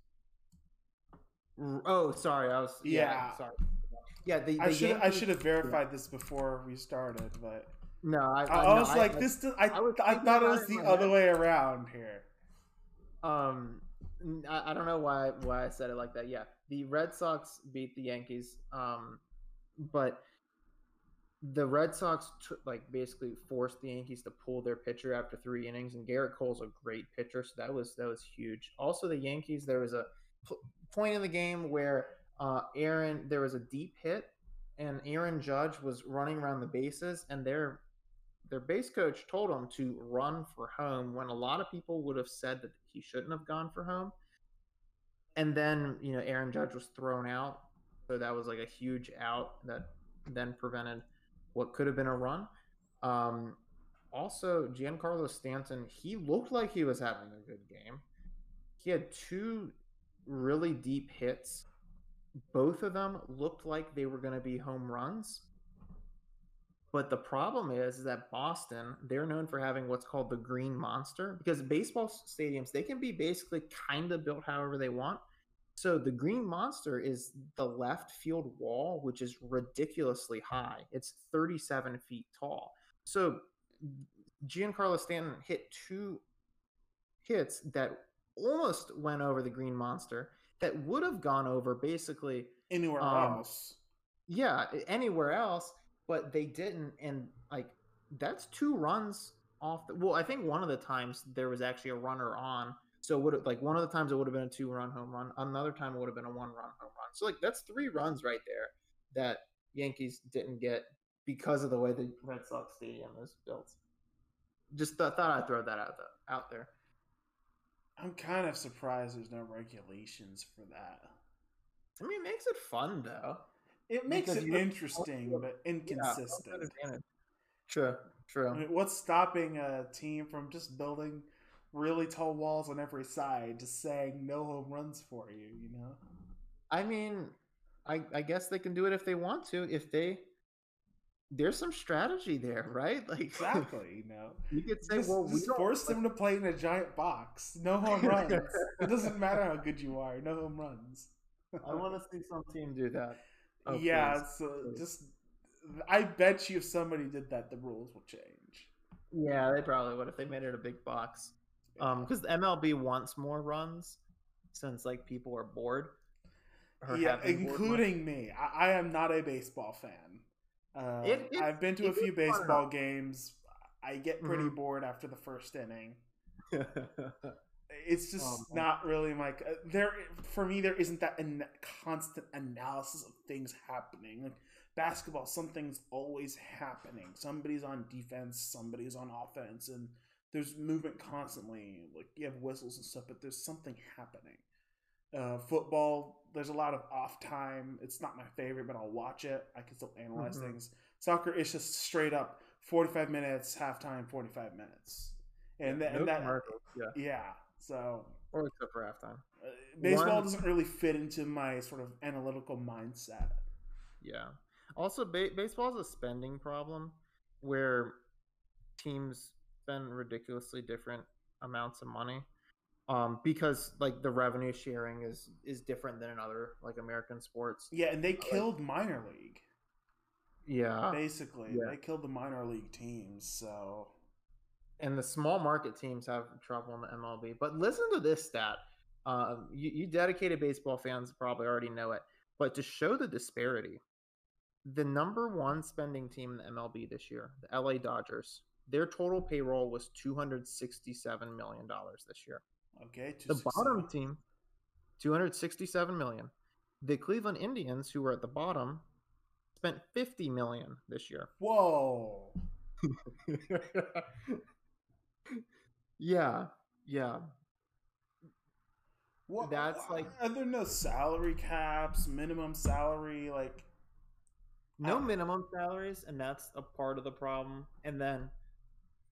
oh sorry, I was yeah, Yeah. sorry. Yeah, the, the I should I should have verified this before we started, but no, I, I, I, was I- like, I- this. does- I I I thought it was the other head. way around here. Um, I, don't know why why I said it like that. Yeah, the Red Sox beat the Yankees. Um, but the Red Sox t- like basically forced the Yankees to pull their pitcher after three innings, and Gerrit Cole's a great pitcher, so that was that was huge. Also, the Yankees there was a p- point in the game where uh, Aaron there was a deep hit, and Aaron Judge was running around the bases, and their their base coach told him to run for home when a lot of people would have said that he shouldn't have gone for home. And then, you know, Aaron Judge was thrown out. So that was like a huge out that then prevented what could have been a run. Um, also, Giancarlo Stanton, he looked like he was having a good game. He had two really deep hits. Both of them looked like they were going to be home runs. But the problem is, is that Boston, they're known for having what's called the green monster because baseball stadiums, they can be basically kind of built however they want. So the green monster is the left field wall, which is ridiculously high. It's 37 feet tall. So Giancarlo Stanton hit two hits that almost went over the green monster that would have gone over basically Anywhere Um, else, yeah anywhere else but they didn't and like that's two runs off the, well i think one of the times there was actually a runner on so it would like one of the times it would have been a two run home run another time it would have been a one run home run. So like that's three runs right there that yankees didn't get because of the way the red sox stadium is built. Just th- thought i'd throw that out, the, out there. I'm kind of surprised there's no regulations for that. i mean it makes it fun though It makes it interesting, but inconsistent. advantage. True, true. I mean, what's stopping a team from just building really tall walls on every side, just saying no home runs for you? You know? I mean, I I guess they can do it if they want to. If they, there's some strategy there, right? Like Exactly. You know? you could say, Just, well, we force them to play in a giant box. No home runs. it doesn't matter how good you are. No home runs. I want to see some team do that. Oh, yeah. please, So please. just, I bet you if somebody did that, the rules will change. Yeah, they probably would if they made it a big box. Um, because the MLB wants more runs, since like people are bored. yeah, bored including me. I, I am not a baseball fan. Uh, It- it- I've been to a few baseball games. I get pretty Mhm. bored after the first inning. It's just man. not really my uh, there. For me, there isn't that an- constant analysis of things happening. Like basketball, something's always happening. Somebody's on defense, somebody's on offense, and there's movement constantly. Like you have whistles and stuff, but there's something happening. Uh, football, there's a lot of off time. It's not my favorite, but I'll watch it. I can still analyze Mhm. things. Soccer is just straight up 45 minutes, halftime, 45 minutes, and, that no and that commercials, yeah, yeah. So or except for halftime. uh, baseball One- doesn't really fit into my sort of analytical mindset. Yeah. Also, ba- baseball is a spending problem where teams spend ridiculously different amounts of money. Um, because like the revenue sharing is is different than in other like American sports. Yeah, and they killed minor league. Yeah. Basically, yeah. they killed the minor league teams. So and the small market teams have trouble in the MLB. But listen to this stat. Um, you, you dedicated baseball fans probably already know it, but to show the disparity, the number one spending team in the MLB this year, the LA Dodgers, their total payroll was two hundred sixty-seven million dollars this year. okay, The bottom team, two hundred sixty-seven million. The Cleveland Indians, who were at the bottom, spent fifty million this year. Whoa. yeah, yeah. What, uh, That's like- Are there no salary caps, minimum salary? Like, no minimum salaries and that's a part of the problem and then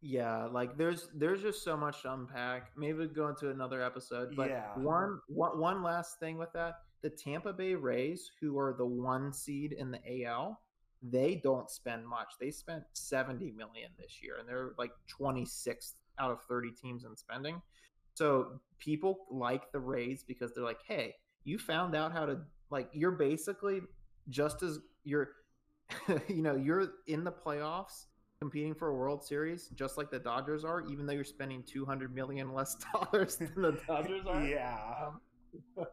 yeah like there's there's just so much to unpack maybe we'll go into another episode but Yeah. one, one one last thing with that the tampa bay rays who are the one seed in the al they don't spend much they spent 70 million this year and they're like 26th out of 30 teams in spending. So people like the rays because they're like hey you found out how to like you're basically just as you're you know you're in the playoffs competing for a world series just like the dodgers are even though you're spending 200 million less dollars than the dodgers are. Yeah. um,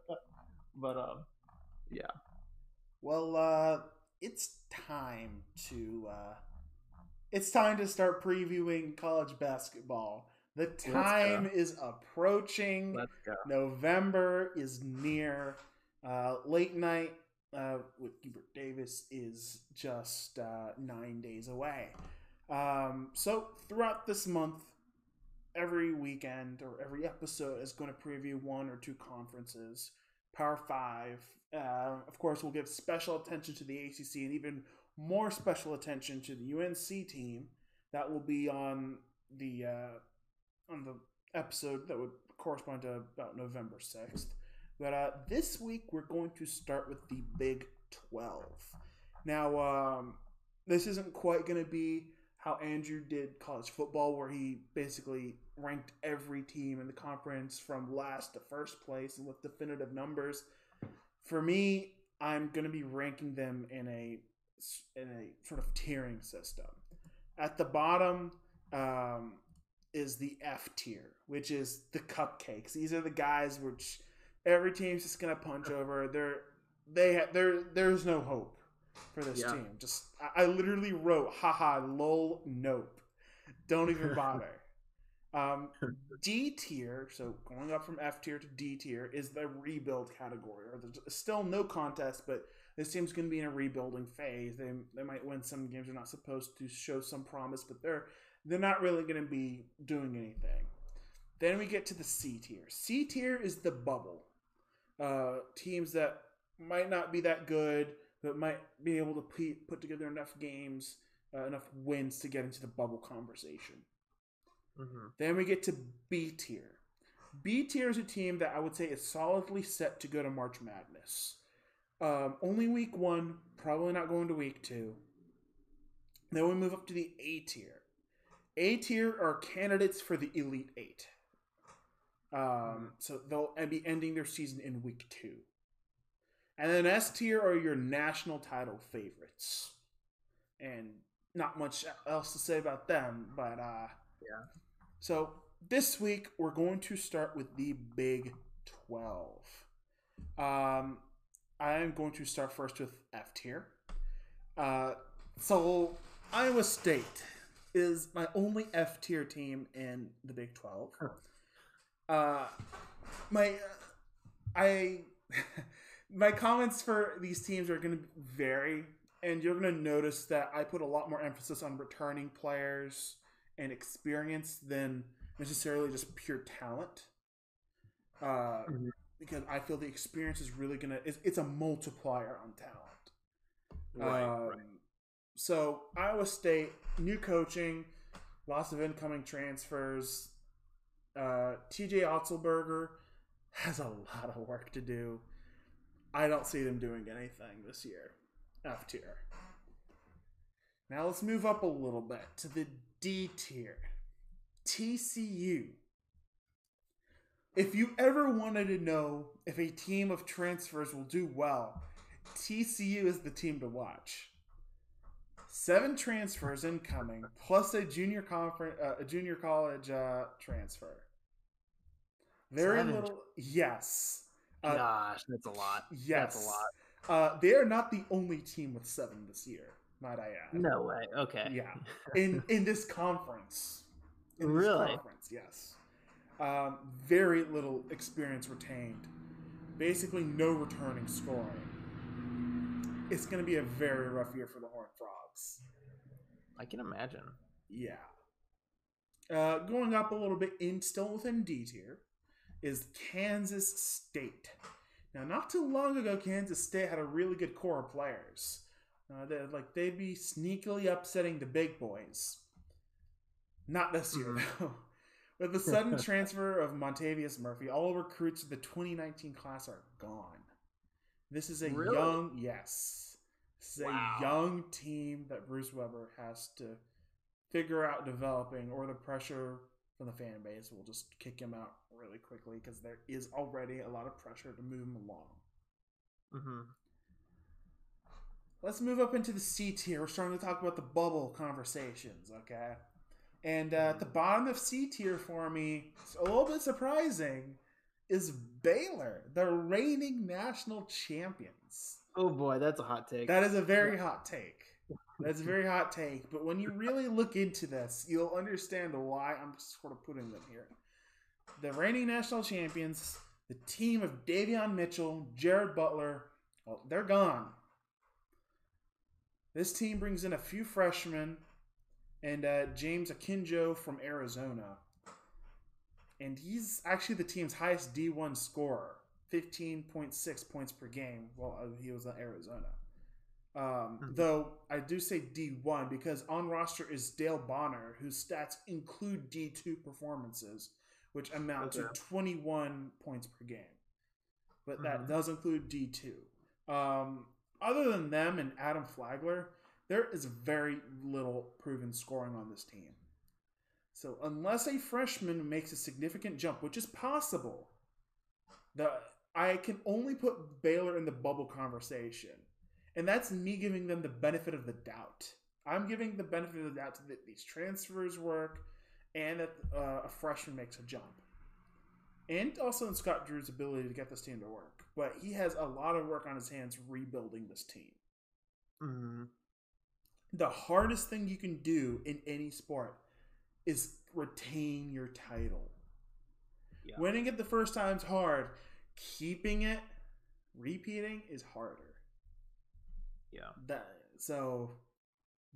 but um yeah. Well, uh, it's time to uh, it's time to start previewing college basketball. The time is approaching. let's go November is near. Uh, late night uh, with Hubert Davis is just uh, nine days away. Um, so throughout this month, every weekend or every episode is going to preview one or two conferences. Power Five. Uh, of course, we'll give special attention to the ACC and even more special attention to the UNC team that will be on the uh, on the episode that would correspond to about November sixth. But uh, this week we're going to start with the Big Twelve. Now, um, this isn't quite going to be how Andrew did college football, where he basically ranked every team in the conference from last to first place and with definitive numbers. For me, I'm going to be ranking them in a in a sort of tiering system. At the bottom um, is the F tier, which is the cupcakes. These are the guys which every team's just going to punch over. They're they there there's no hope for this Yeah. team. Just I, I literally wrote, haha, lol, nope. Don't even bother. um, D tier, so going up from F tier to D tier, is the rebuild category. Or there's still no contest, but this team's going to be in a rebuilding phase. They, they might win some games. They're not supposed to show some promise, but they're they're not really going to be doing anything. Then we get to the C tier. C tier is the bubble. Uh, teams that might not be that good, but might be able to put together enough games, uh, enough wins to get into the bubble conversation. Mm-hmm. Then we get to B tier. B tier is a team that I would say is solidly set to go to March Madness. Um, only week one, probably not going to week two. Then we move up to the A tier. A tier are candidates for the Elite Eight. Um, so they'll be ending their season in week two. And then S tier are your national title favorites. And not much else to say about them, but uh, Yeah. so this week we're going to start with the Big 12. Um, I am going to start first with F tier. Uh, so Iowa State is my only F tier team in the Big 12. Uh, my I my comments for these teams are going to vary, and you're going to notice that I put a lot more emphasis on returning players and experience than necessarily just pure talent. Uh, Mhm. Because I feel the experience is really gonna it's, it's a multiplier on talent. Right, Um, right. So Iowa State, new coaching, lots of incoming transfers. Uh, TJ Otzelberger has a lot of work to do. I don't see them doing anything this year. F tier. Now let's move up a little bit to the D tier. TCU. If you ever wanted to know if a team of transfers will do well, TCU is the team to watch. Seven transfers incoming, plus a junior conference, uh, a junior college uh, transfer. Very Seven. little, yes, uh, Gosh, that's a lot. yes, That's a lot. Uh, they are not the only team with seven this year. Might I add? No way. Okay. Yeah, in in this conference. In this Really? Conference, yes. Um, very little experience retained. Basically, no returning scoring. It's going to be a very rough year for the Horned Frogs. I can imagine. Yeah. Uh, going up a little bit in still within D tier is Kansas State. Now, not too long ago, Kansas State had a really good core of players. Uh, they like they'd be sneakily upsetting the big boys. Not this year, though. With the sudden transfer of Montavious Murphy, all recruits of the 2019 class are gone. This is a Really? young, yes, this is Wow. a young team that Bruce Weber has to figure out developing, or the pressure from the fan base will just kick him out really quickly because there is already a lot of pressure to move him along. hmm Let's move up into the C tier. We're starting to talk about the bubble conversations, okay? And uh, at the bottom of C tier for me, it's a little bit surprising, is Baylor, the reigning national champions. Oh boy, that's a hot take. That is a very hot take. That's a very hot take. But when you really look into this, you'll understand why I'm sort of putting them here. The reigning national champions, the team of Davion Mitchell, Jared Butler, well, they're gone. This team brings in a few freshmen and uh, James Akinjo from Arizona. And he's actually the team's highest D1 scorer, 15.6 points per game while he was at Arizona. Um, Mhm. Though I do say D1 because on roster is Dale Bonner, whose stats include D2 performances, which amount to 21 points per game. But that Mhm. does include D2. Um, other than them and Adam Flagler, there is very little proven scoring on this team. So unless a freshman makes a significant jump, which is possible, the I can only put Baylor in the bubble conversation. And that's me giving them the benefit of the doubt. I'm giving the benefit of the doubt that these transfers work and that uh, a freshman makes a jump. And also in Scott Drew's ability to get this team to work. But he has a lot of work on his hands rebuilding this team. Mhm. The hardest thing you can do in any sport is retain your title. Yeah. Winning it the first time's hard. Keeping it, repeating is harder. Yeah. That so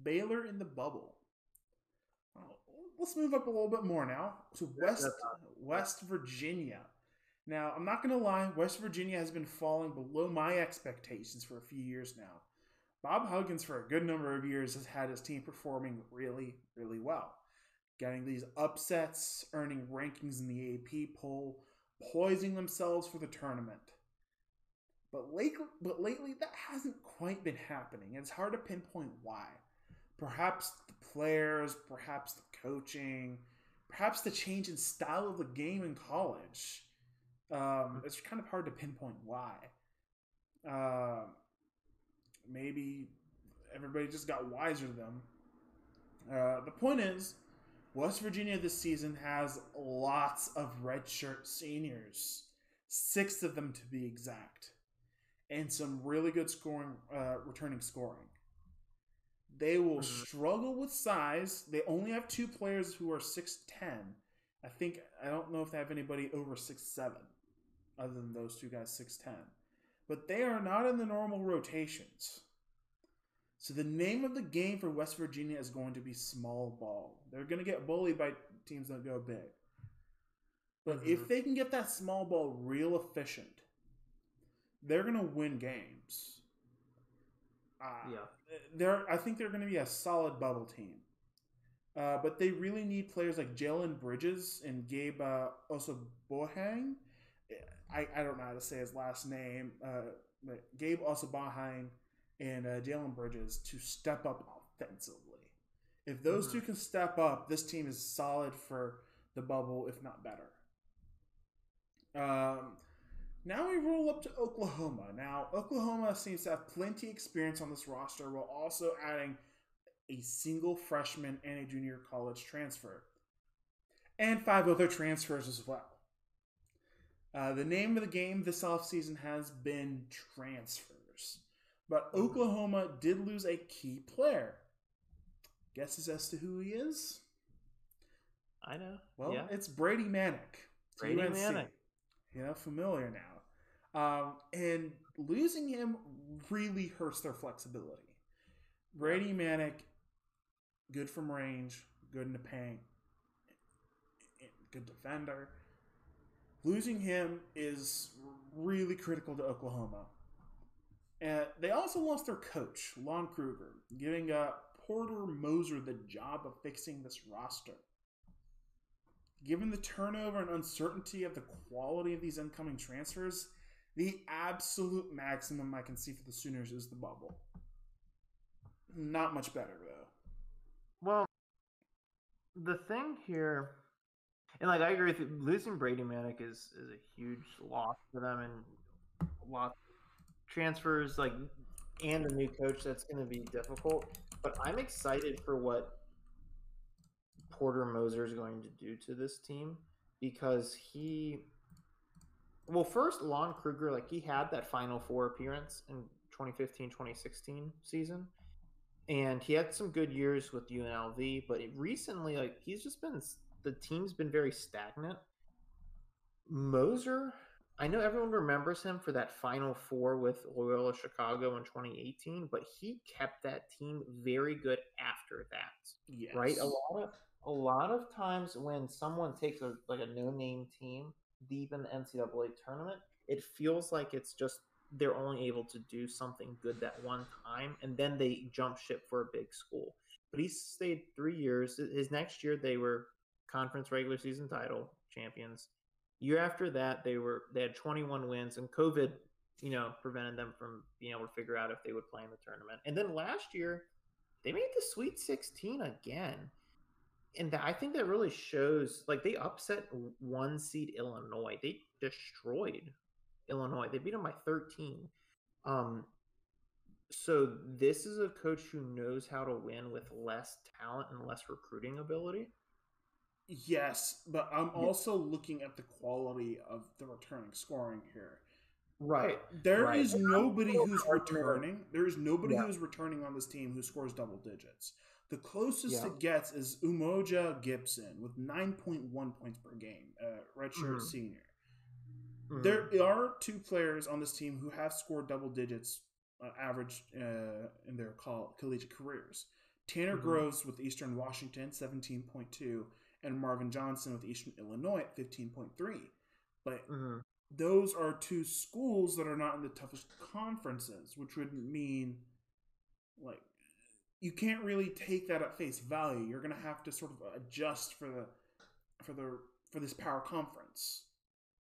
Baylor in the bubble. Oh, Let's move up a little bit more now to West West Virginia. Now, I'm not going to lie, West Virginia has been falling below my expectations for a few years now. Bob Huggins, for a good number of years, has had his team performing really, really well. Getting these upsets, earning rankings in the AP poll, poising themselves for the tournament. But lately, but lately, that hasn't quite been happening. It's hard to pinpoint why. Perhaps the players, perhaps the coaching, perhaps the change in style of the game in college. Um, it's kind of hard to pinpoint why. Uh, maybe everybody just got wiser to them. Uh, the point is, West Virginia this season has lots of redshirt seniors, six of them to be exact, and some really good scoring, uh, returning scoring. They will Mhm. struggle with size. They only have two players who are six ten. I think I don't know if they have anybody over six seven, other than those two guys six ten. But they are not in the normal rotations. So the name of the game for West Virginia is going to be small ball. They're going to get bullied by teams that go big. But if Mhm. they can get that small ball real efficient, they're going to win games. Uh, Yeah. they're I think they're going to be a solid bubble team. Uh, but they really need players like Jalen Bridges and Gabe uh, Osobohang. I, I don't know how to say his last name. Uh, but Gabe Osobohang and uh, Jalen Bridges to step up offensively. If those Mhm. two can step up, this team is solid for the bubble, if not better. Um, now we roll up to Oklahoma. Now, Oklahoma seems to have plenty experience on this roster while also adding a single freshman and a junior college transfer, and five other transfers as well. Uh, the name of the game this offseason has been transfers, but Oklahoma did lose a key player. Guesses as to who he is? I know. Well, yeah. it's Brady Manek. to Brady UNC. Manek. You know, familiar now. Um, and losing him really hurts their flexibility. Brady Manek, good from range, good in the paint, good defender. Losing him is really critical to Oklahoma. And they also lost their coach, Lon Kruger, giving uh, Porter Moser the job of fixing this roster. Given the turnover and uncertainty of the quality of these incoming transfers, the absolute maximum I can see for the Sooners is the bubble. Not much better, though. Well, the thing here, and like I agree with you, losing Brady Manek is is a huge loss for them, and lots of transfers like and a new coach that's going to be difficult. But I'm excited for what Porter Moser is going to do to this team because he, well, first Lon Kruger, like he had that Final Four appearance in 2015-2016 season and he had some good years with UNLV, but it recently, like he's just been the team's been very stagnant. Moser, I know everyone remembers him for that Final Four with Loyola Chicago in 2018, but he kept that team very good after that. Yes. Right? A lot of a lot of times when someone takes a like a no name team deep in the NCAA tournament, it feels like it's just they're only able to do something good that one time and then they jump ship for a big school. But he stayed three years. His next year they were conference regular season title champions. Year after that they were they had 21 wins and COVID, you know, prevented them from being able to figure out if they would play in the tournament. And then last year they made the Sweet 16 again. And that, I think that really shows like they upset one seed Illinois. They destroyed Illinois. They beat them by 13. Um, so this is a coach who knows how to win with less talent and less recruiting ability. Yes, but I'm also looking at the quality of the returning scoring here. Right. There is Right. nobody who's hard to know. returning. There is nobody Yeah. who's returning on this team who scores double digits. The closest Yeah. it gets is Umoja Gibson with 9.1 points per game, uh, redshirt Mhm. senior. Mhm. There are two players on this team who have scored double digits uh, average uh, in their col- collegiate careers. Tanner Mhm. Groves with Eastern Washington, 17.2, and Marvin Johnson with Eastern Illinois at 15.3. But Mhm. those are two schools that are not in the toughest conferences, which would mean Like you can't really take that at face value. You're gonna have to sort of adjust for the for the for this power conference.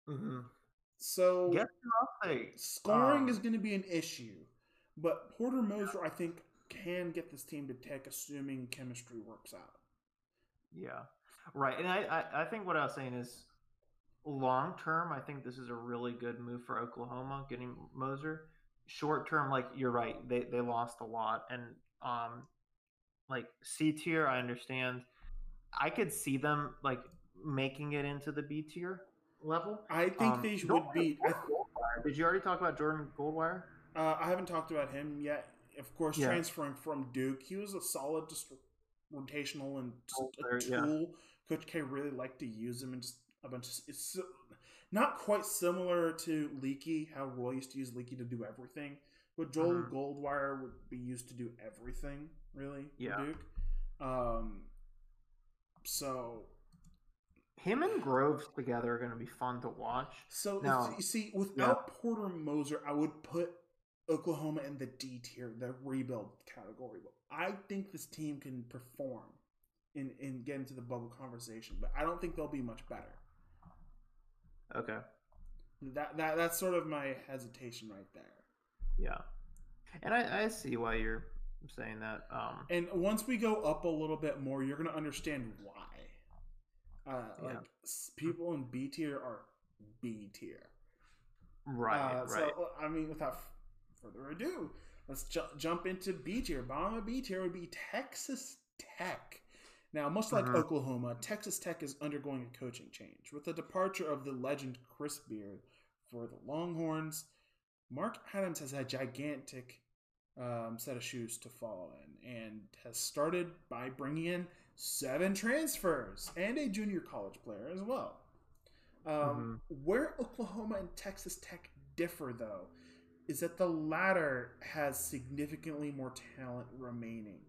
Mm-hmm. So Guess who else they scoring um, is going to be an issue, but Porter Moser, I think, can get this team to tech, assuming chemistry works out. Yeah, right. And I, I, I think what I was saying is, long term, I think this is a really good move for Oklahoma getting Moser. Short term, like you're right, they they lost a lot, and um, like C tier, I understand. I could see them like making it into the B tier level. I think Um, they would be. Th- Did you already talk about Jordan Goldwire? uh, I haven't talked about him yet. Of course, Yeah. transferring from Duke, he was a solid, just rotational and just Oh, a there- yeah. tool. Coach K really liked to use him and just a bunch of. It's not quite similar to Leaky, how Roy used to use Leaky to do everything. But Joel Mhm. Goldwire would be used to do everything, really, Yeah. Duke. Um, so Him and Groves together are going to be fun to watch. So Now- you see, without Porter Moser, I would put Oklahoma in the D tier, the rebuild category. But I think this team can perform and and get into the bubble conversation, but I don't think they'll be much better. Okay. That that that's sort of my hesitation right there. Yeah. And I, I see why you're saying that. Um, And once we go up a little bit more, you're gonna understand why. Uh, Yeah. Like people in B tier are B tier. right, Uh, right. So, I mean, without f- further ado, let's ju- jump into B tier. Bottom of B tier would be Texas Tech. Now, much like Mhm. Oklahoma, Texas Tech is undergoing a coaching change. With the departure of the legend Chris Beard for the Longhorns, Mark Adams has a gigantic um, set of shoes to follow in and has started by bringing in seven transfers and a junior college player as well. Um, Where Oklahoma and Texas Tech differ, though, is that the latter has significantly more talent remaining.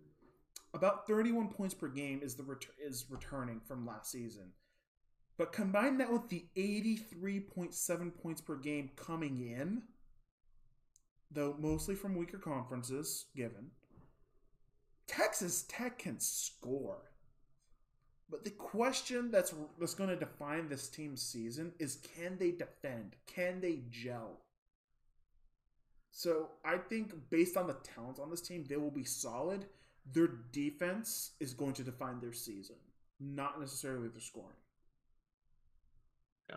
About 31 points per game is the ret- is returning from last season. But combine that with the 83.7 points per game coming in, though mostly from weaker conferences, given, Texas Tech can score. But the question that's that's going to define this team's season is can they defend? Can they gel? So I think based on the talent on this team, they will be solid. Their defense is going to define their season, not necessarily their scoring. Yeah,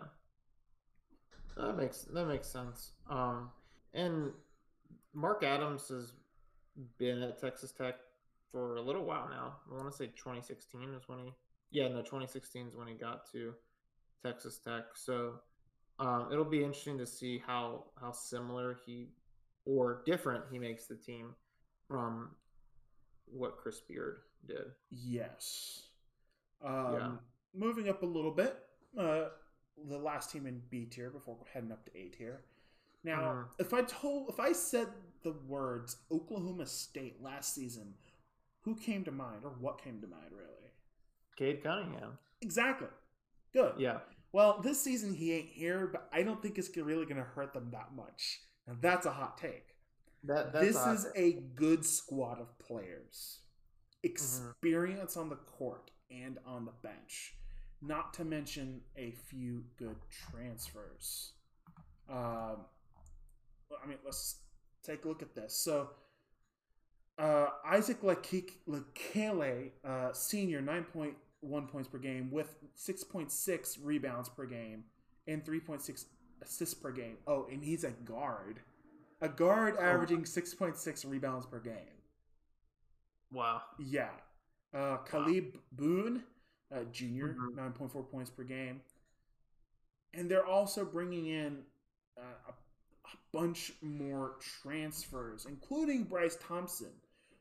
that makes that makes sense. Um, and Mark Adams has been at Texas Tech for a little while now. I want to say 2016 is when he, yeah, no, 2016 is when he got to Texas Tech. So um, it'll be interesting to see how how similar he or different he makes the team from what Chris Beard did. Yes. Um, Yeah. Moving up a little bit, uh, the last team in B tier before heading up to A tier. Now, Mhm. if I told, if I said the words Oklahoma State last season, who came to mind, or what came to mind, really? Cade Cunningham. Exactly. Good. Yeah. Well, this season he ain't here, but I don't think it's really going to hurt them that much. Now, that's a hot take. That this is a good squad of players. Experience on the court and on the bench. Not to mention a few good transfers. Um, I mean, let's take a look at this. So, uh, Isaac Lekele, uh, senior, 9.1 points per game with 6.6 rebounds per game and 3.6 assists per game. Oh, and he's a guard. A guard averaging 6.6 rebounds per game. Wow. Yeah. Uh, Kalib Boone, uh, junior, Mhm. 9.4 points per game. And they're also bringing in uh, a, a bunch more transfers, including Bryce Thompson.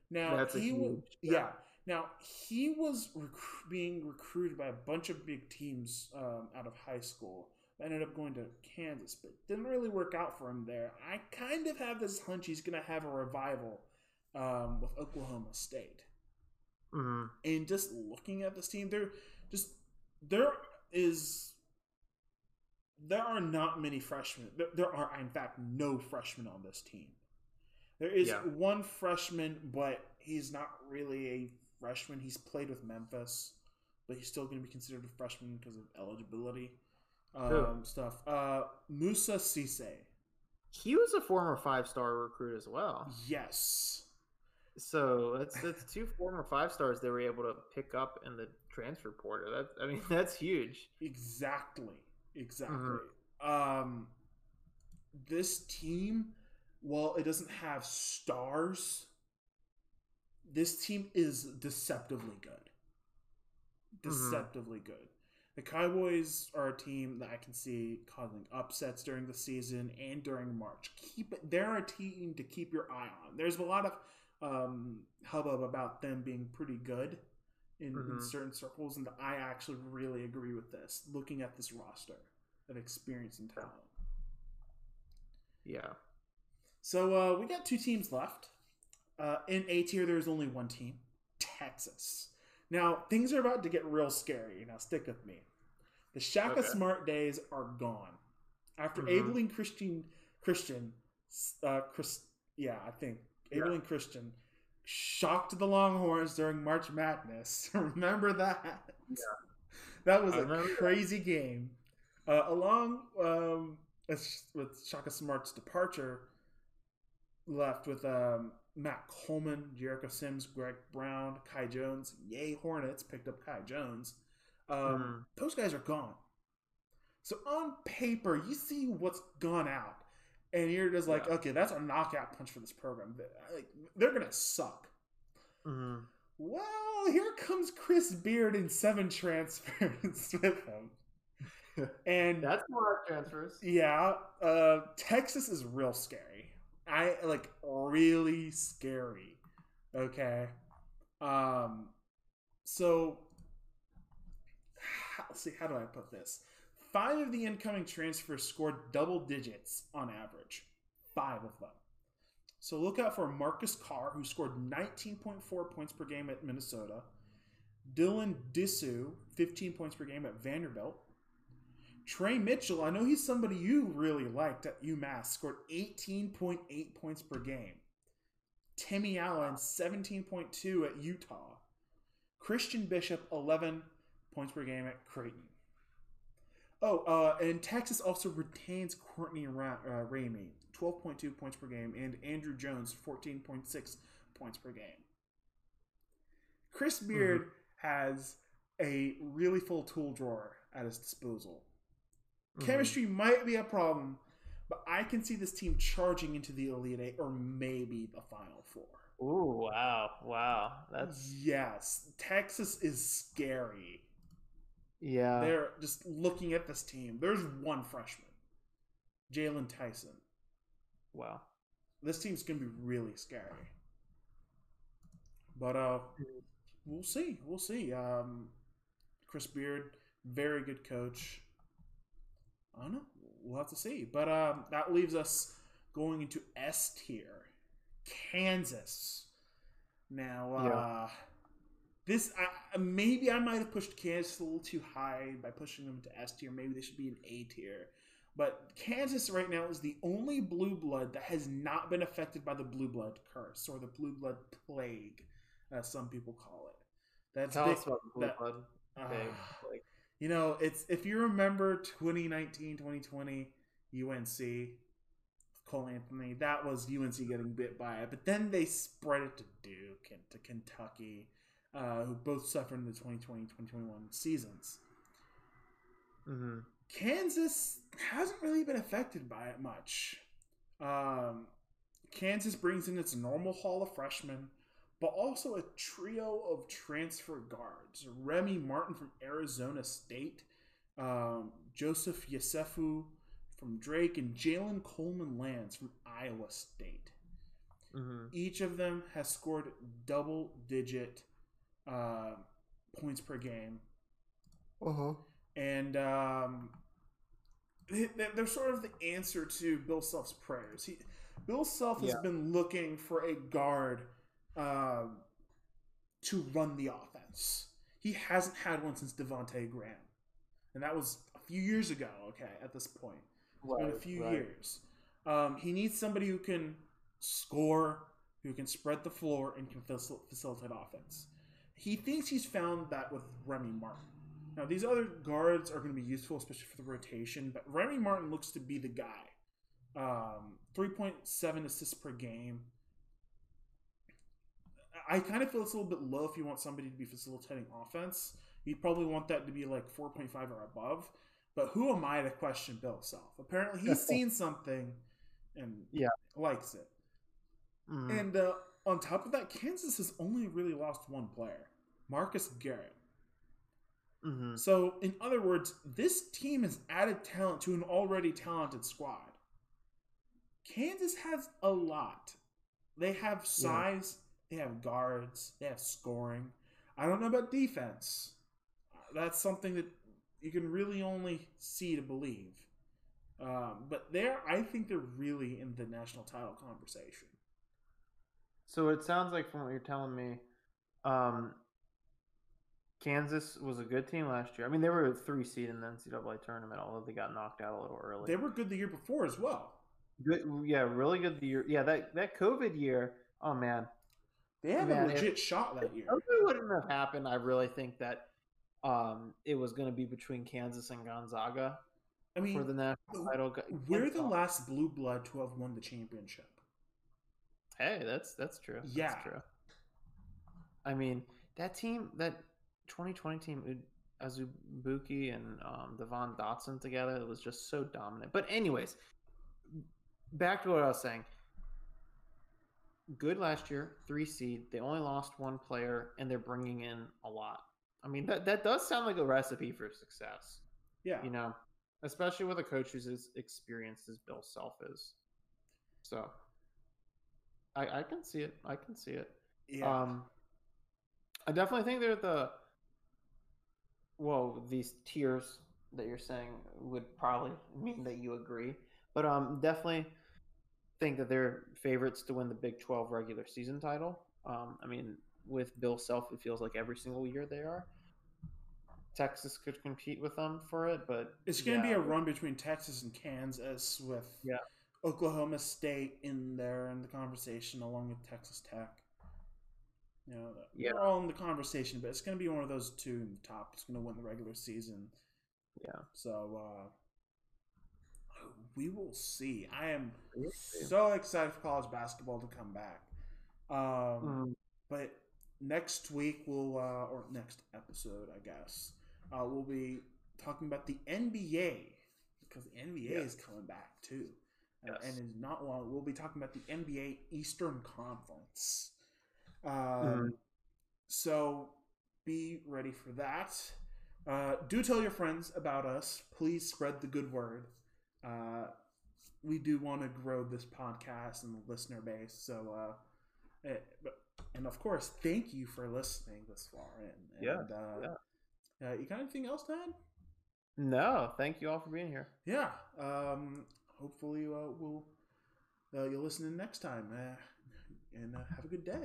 Now, That's he was, yeah. Now, he was rec- being recruited by a bunch of big teams um, out of high school. Ended up going to Kansas, but didn't really work out for him there. I kind of have this hunch he's going to have a revival um, with Oklahoma State. hmm And just looking at this team, there just there is there are not many freshmen. There, are, in fact, no freshmen on this team. There is Yeah. one freshman, but he's not really a freshman. He's played with Memphis, but he's still going to be considered a freshman because of eligibility um, stuff. Uh, Moussa Cisse. He was a former five star recruit as well. Yes. So that's that's two former five stars they were able to pick up in the transfer portal. That I mean that's huge. Exactly. Exactly. Mm-hmm. Um, this team, while it doesn't have stars, this team is deceptively good. Mm-hmm. Deceptively good. The Cowboys are a team that I can see causing upsets during the season and during March. Keep it. They're a team to keep your eye on. There's a lot of um, hubbub about them being pretty good in, in Mhm. certain circles, and I actually really agree with this. Looking at this roster of experience and talent. Yeah. So uh, we got two teams left. Uh, in A tier, there's only one team, Texas. Now things are about to get real scary. Now stick with me. The Shaka Okay. Smart days are gone. After Mhm. Abilene Christian Christian, uh, Chris, yeah, I think Abilene Christian shocked the Longhorns during March Madness. Remember that? Yeah. That was I a remember that. crazy game. Uh, along um, with, Shaka Smart's departure, left with um, Matt Coleman, Jericho Sims, Greg Brown, Kai Jones. Yay, Hornets picked up Kai Jones. Um, Mhm. Those guys are gone. So on paper, you see what's gone out, and you're just like, Yeah. okay, that's a knockout punch for this program. Like, they're gonna suck. hmm Well, here comes Chris Beard and seven transfers with him. And That's a lot of transfers. yeah, uh, Texas is real scary. I like really scary. Okay. Um so let's see how do I put this? Five of the incoming transfers scored double digits on average. Five of them. So look out for Marcus Carr, who scored 19.4 points per game at Minnesota. Dylan Disu, 15 points per game at Vanderbilt. Tre Mitchell, I know he's somebody you really liked at UMass, scored 18.8 points per game. Timmy Allen, 17.2 at Utah. Christian Bishop, 11 points per game at Creighton. Oh, uh, and Texas also retains Courtney Ra- uh, Ramey, 12.2 points per game, and Andrew Jones, 14.6 points per game. Chris Beard has a really full tool drawer at his disposal. Mhm. Chemistry might be a problem, but I can see this team charging into the Elite Eight or maybe the Final Four. Ooh, wow, wow. That's Yes, Texas is scary. Yeah. They're just looking at this team. There's one freshman, Jaylon Tyson. Wow. This team's gonna be really scary. But uh, we'll see. We'll see. Um, Chris Beard, very good coach. I don't know. We'll have to see. But um, that leaves us going into S tier, Kansas. Now, uh, this I, maybe I might have pushed Kansas a little too high by pushing them to S tier. Maybe they should be an A tier. But Kansas right now is the only blue blood that has not been affected by the blue blood curse or the blue blood plague, as some people call it. That's Tell big- us about the blue that- blood. Uh, like, you know, it's if you remember 2019, 2020 UNC, Cole Anthony, that was UNC getting bit by it. But then they spread it to Duke and to Kentucky, uh, who both suffered in the 2020, 2021 seasons. mhm. Kansas hasn't really been affected by it much. Um, Kansas brings in its normal haul of freshmen, but also a trio of transfer guards. Remy Martin from Arizona State, um, Joseph Yesufu from Drake, and Jalen Coleman Lands from Iowa State. Mhm. Each of them has scored double digit uh, points per game and um, they- they're sort of the answer to Bill Self's prayers. He, Bill Self has Yeah. been looking for a guard um, to run the offense. He hasn't had one since Devonte Graham, and that was a few years ago. Okay, at this point, it's been a few right. years. Um, he needs somebody who can score, who can spread the floor, and can facil- facilitate offense. He thinks he's found that with Remy Martin. Now, these other guards are going to be useful, especially for the rotation, but Remy Martin looks to be the guy. Um, 3.7 assists per game. I kind of feel it's a little bit low if you want somebody to be facilitating offense. You'd probably want that to be like 4.5 or above. But who am I to question Bill Self? Apparently, he's seen something and Yeah. likes it. Mhm. And uh, on top of that, Kansas has only really lost one player, Marcus Garrett. Mhm. So, in other words, this team has added talent to an already talented squad. Kansas has a lot. They have size, they have guards, they have scoring. I don't know about defense. That's something that you can really only see to believe. Um, but they're, I think they're really in the national title conversation. So it sounds like from what you're telling me, um, Kansas was a good team last year. I mean, they were a three seed in the NCAA tournament, although they got knocked out a little early. They were good the year before as well. good, yeah, really good the year. Yeah, that that COVID year. Oh man, They had Man, a if- legit shot that year. if COVID wouldn't have happened, I really think that um, it was going to be between Kansas and Gonzaga I mean, for the national title. We're the last blue blood to have won the championship. Hey, that's that's true. That's Yeah. true. I mean, that team, that 2020 team, Azubuike and um, Devon Dotson together, it was just so dominant. But anyways, back to what I was saying. Good last year, three seed. They only lost one player, and they're bringing in a lot. I mean, that that does sound like a recipe for success. Yeah. You know, especially with a coach who's as experienced as Bill Self is. So, I I can see it. I can see it. yeah. Um, I definitely think they're the well, these tiers that you're saying would probably mean that you agree, but um, definitely think that they're favorites to win the Big 12 regular season title. Um, I mean, with Bill Self, it feels like every single year they are. Texas could compete with them for it, but it's going to yeah, be a run between Texas and Kansas with Yeah. Oklahoma State in there in the conversation along with Texas Tech. You know, Yeah. they're all in the conversation, but it's going to be one of those two in the top. It's going to win the regular season. Yeah. So uh, we will see. I am so excited for college basketball to come back. Um, Mm, But next week we'll uh, or next episode, I guess, uh, we'll be talking about the NBA because the NBA Yeah. is coming back too, Yes. and is not long we'll be talking about the NBA Eastern Conference. Um, Mhm. So be ready for that. Uh, do tell your friends about us. Please spread the good word. Uh, we do want to grow this podcast and the listener base. So, uh, eh, and of course, thank you for listening this far in. Yeah, And, uh, Uh, you got anything else, Dad? No, thank you all for being here. Yeah. Um, hopefully, uh, we'll uh, you'll listen in next time. Uh, and uh, have a good day.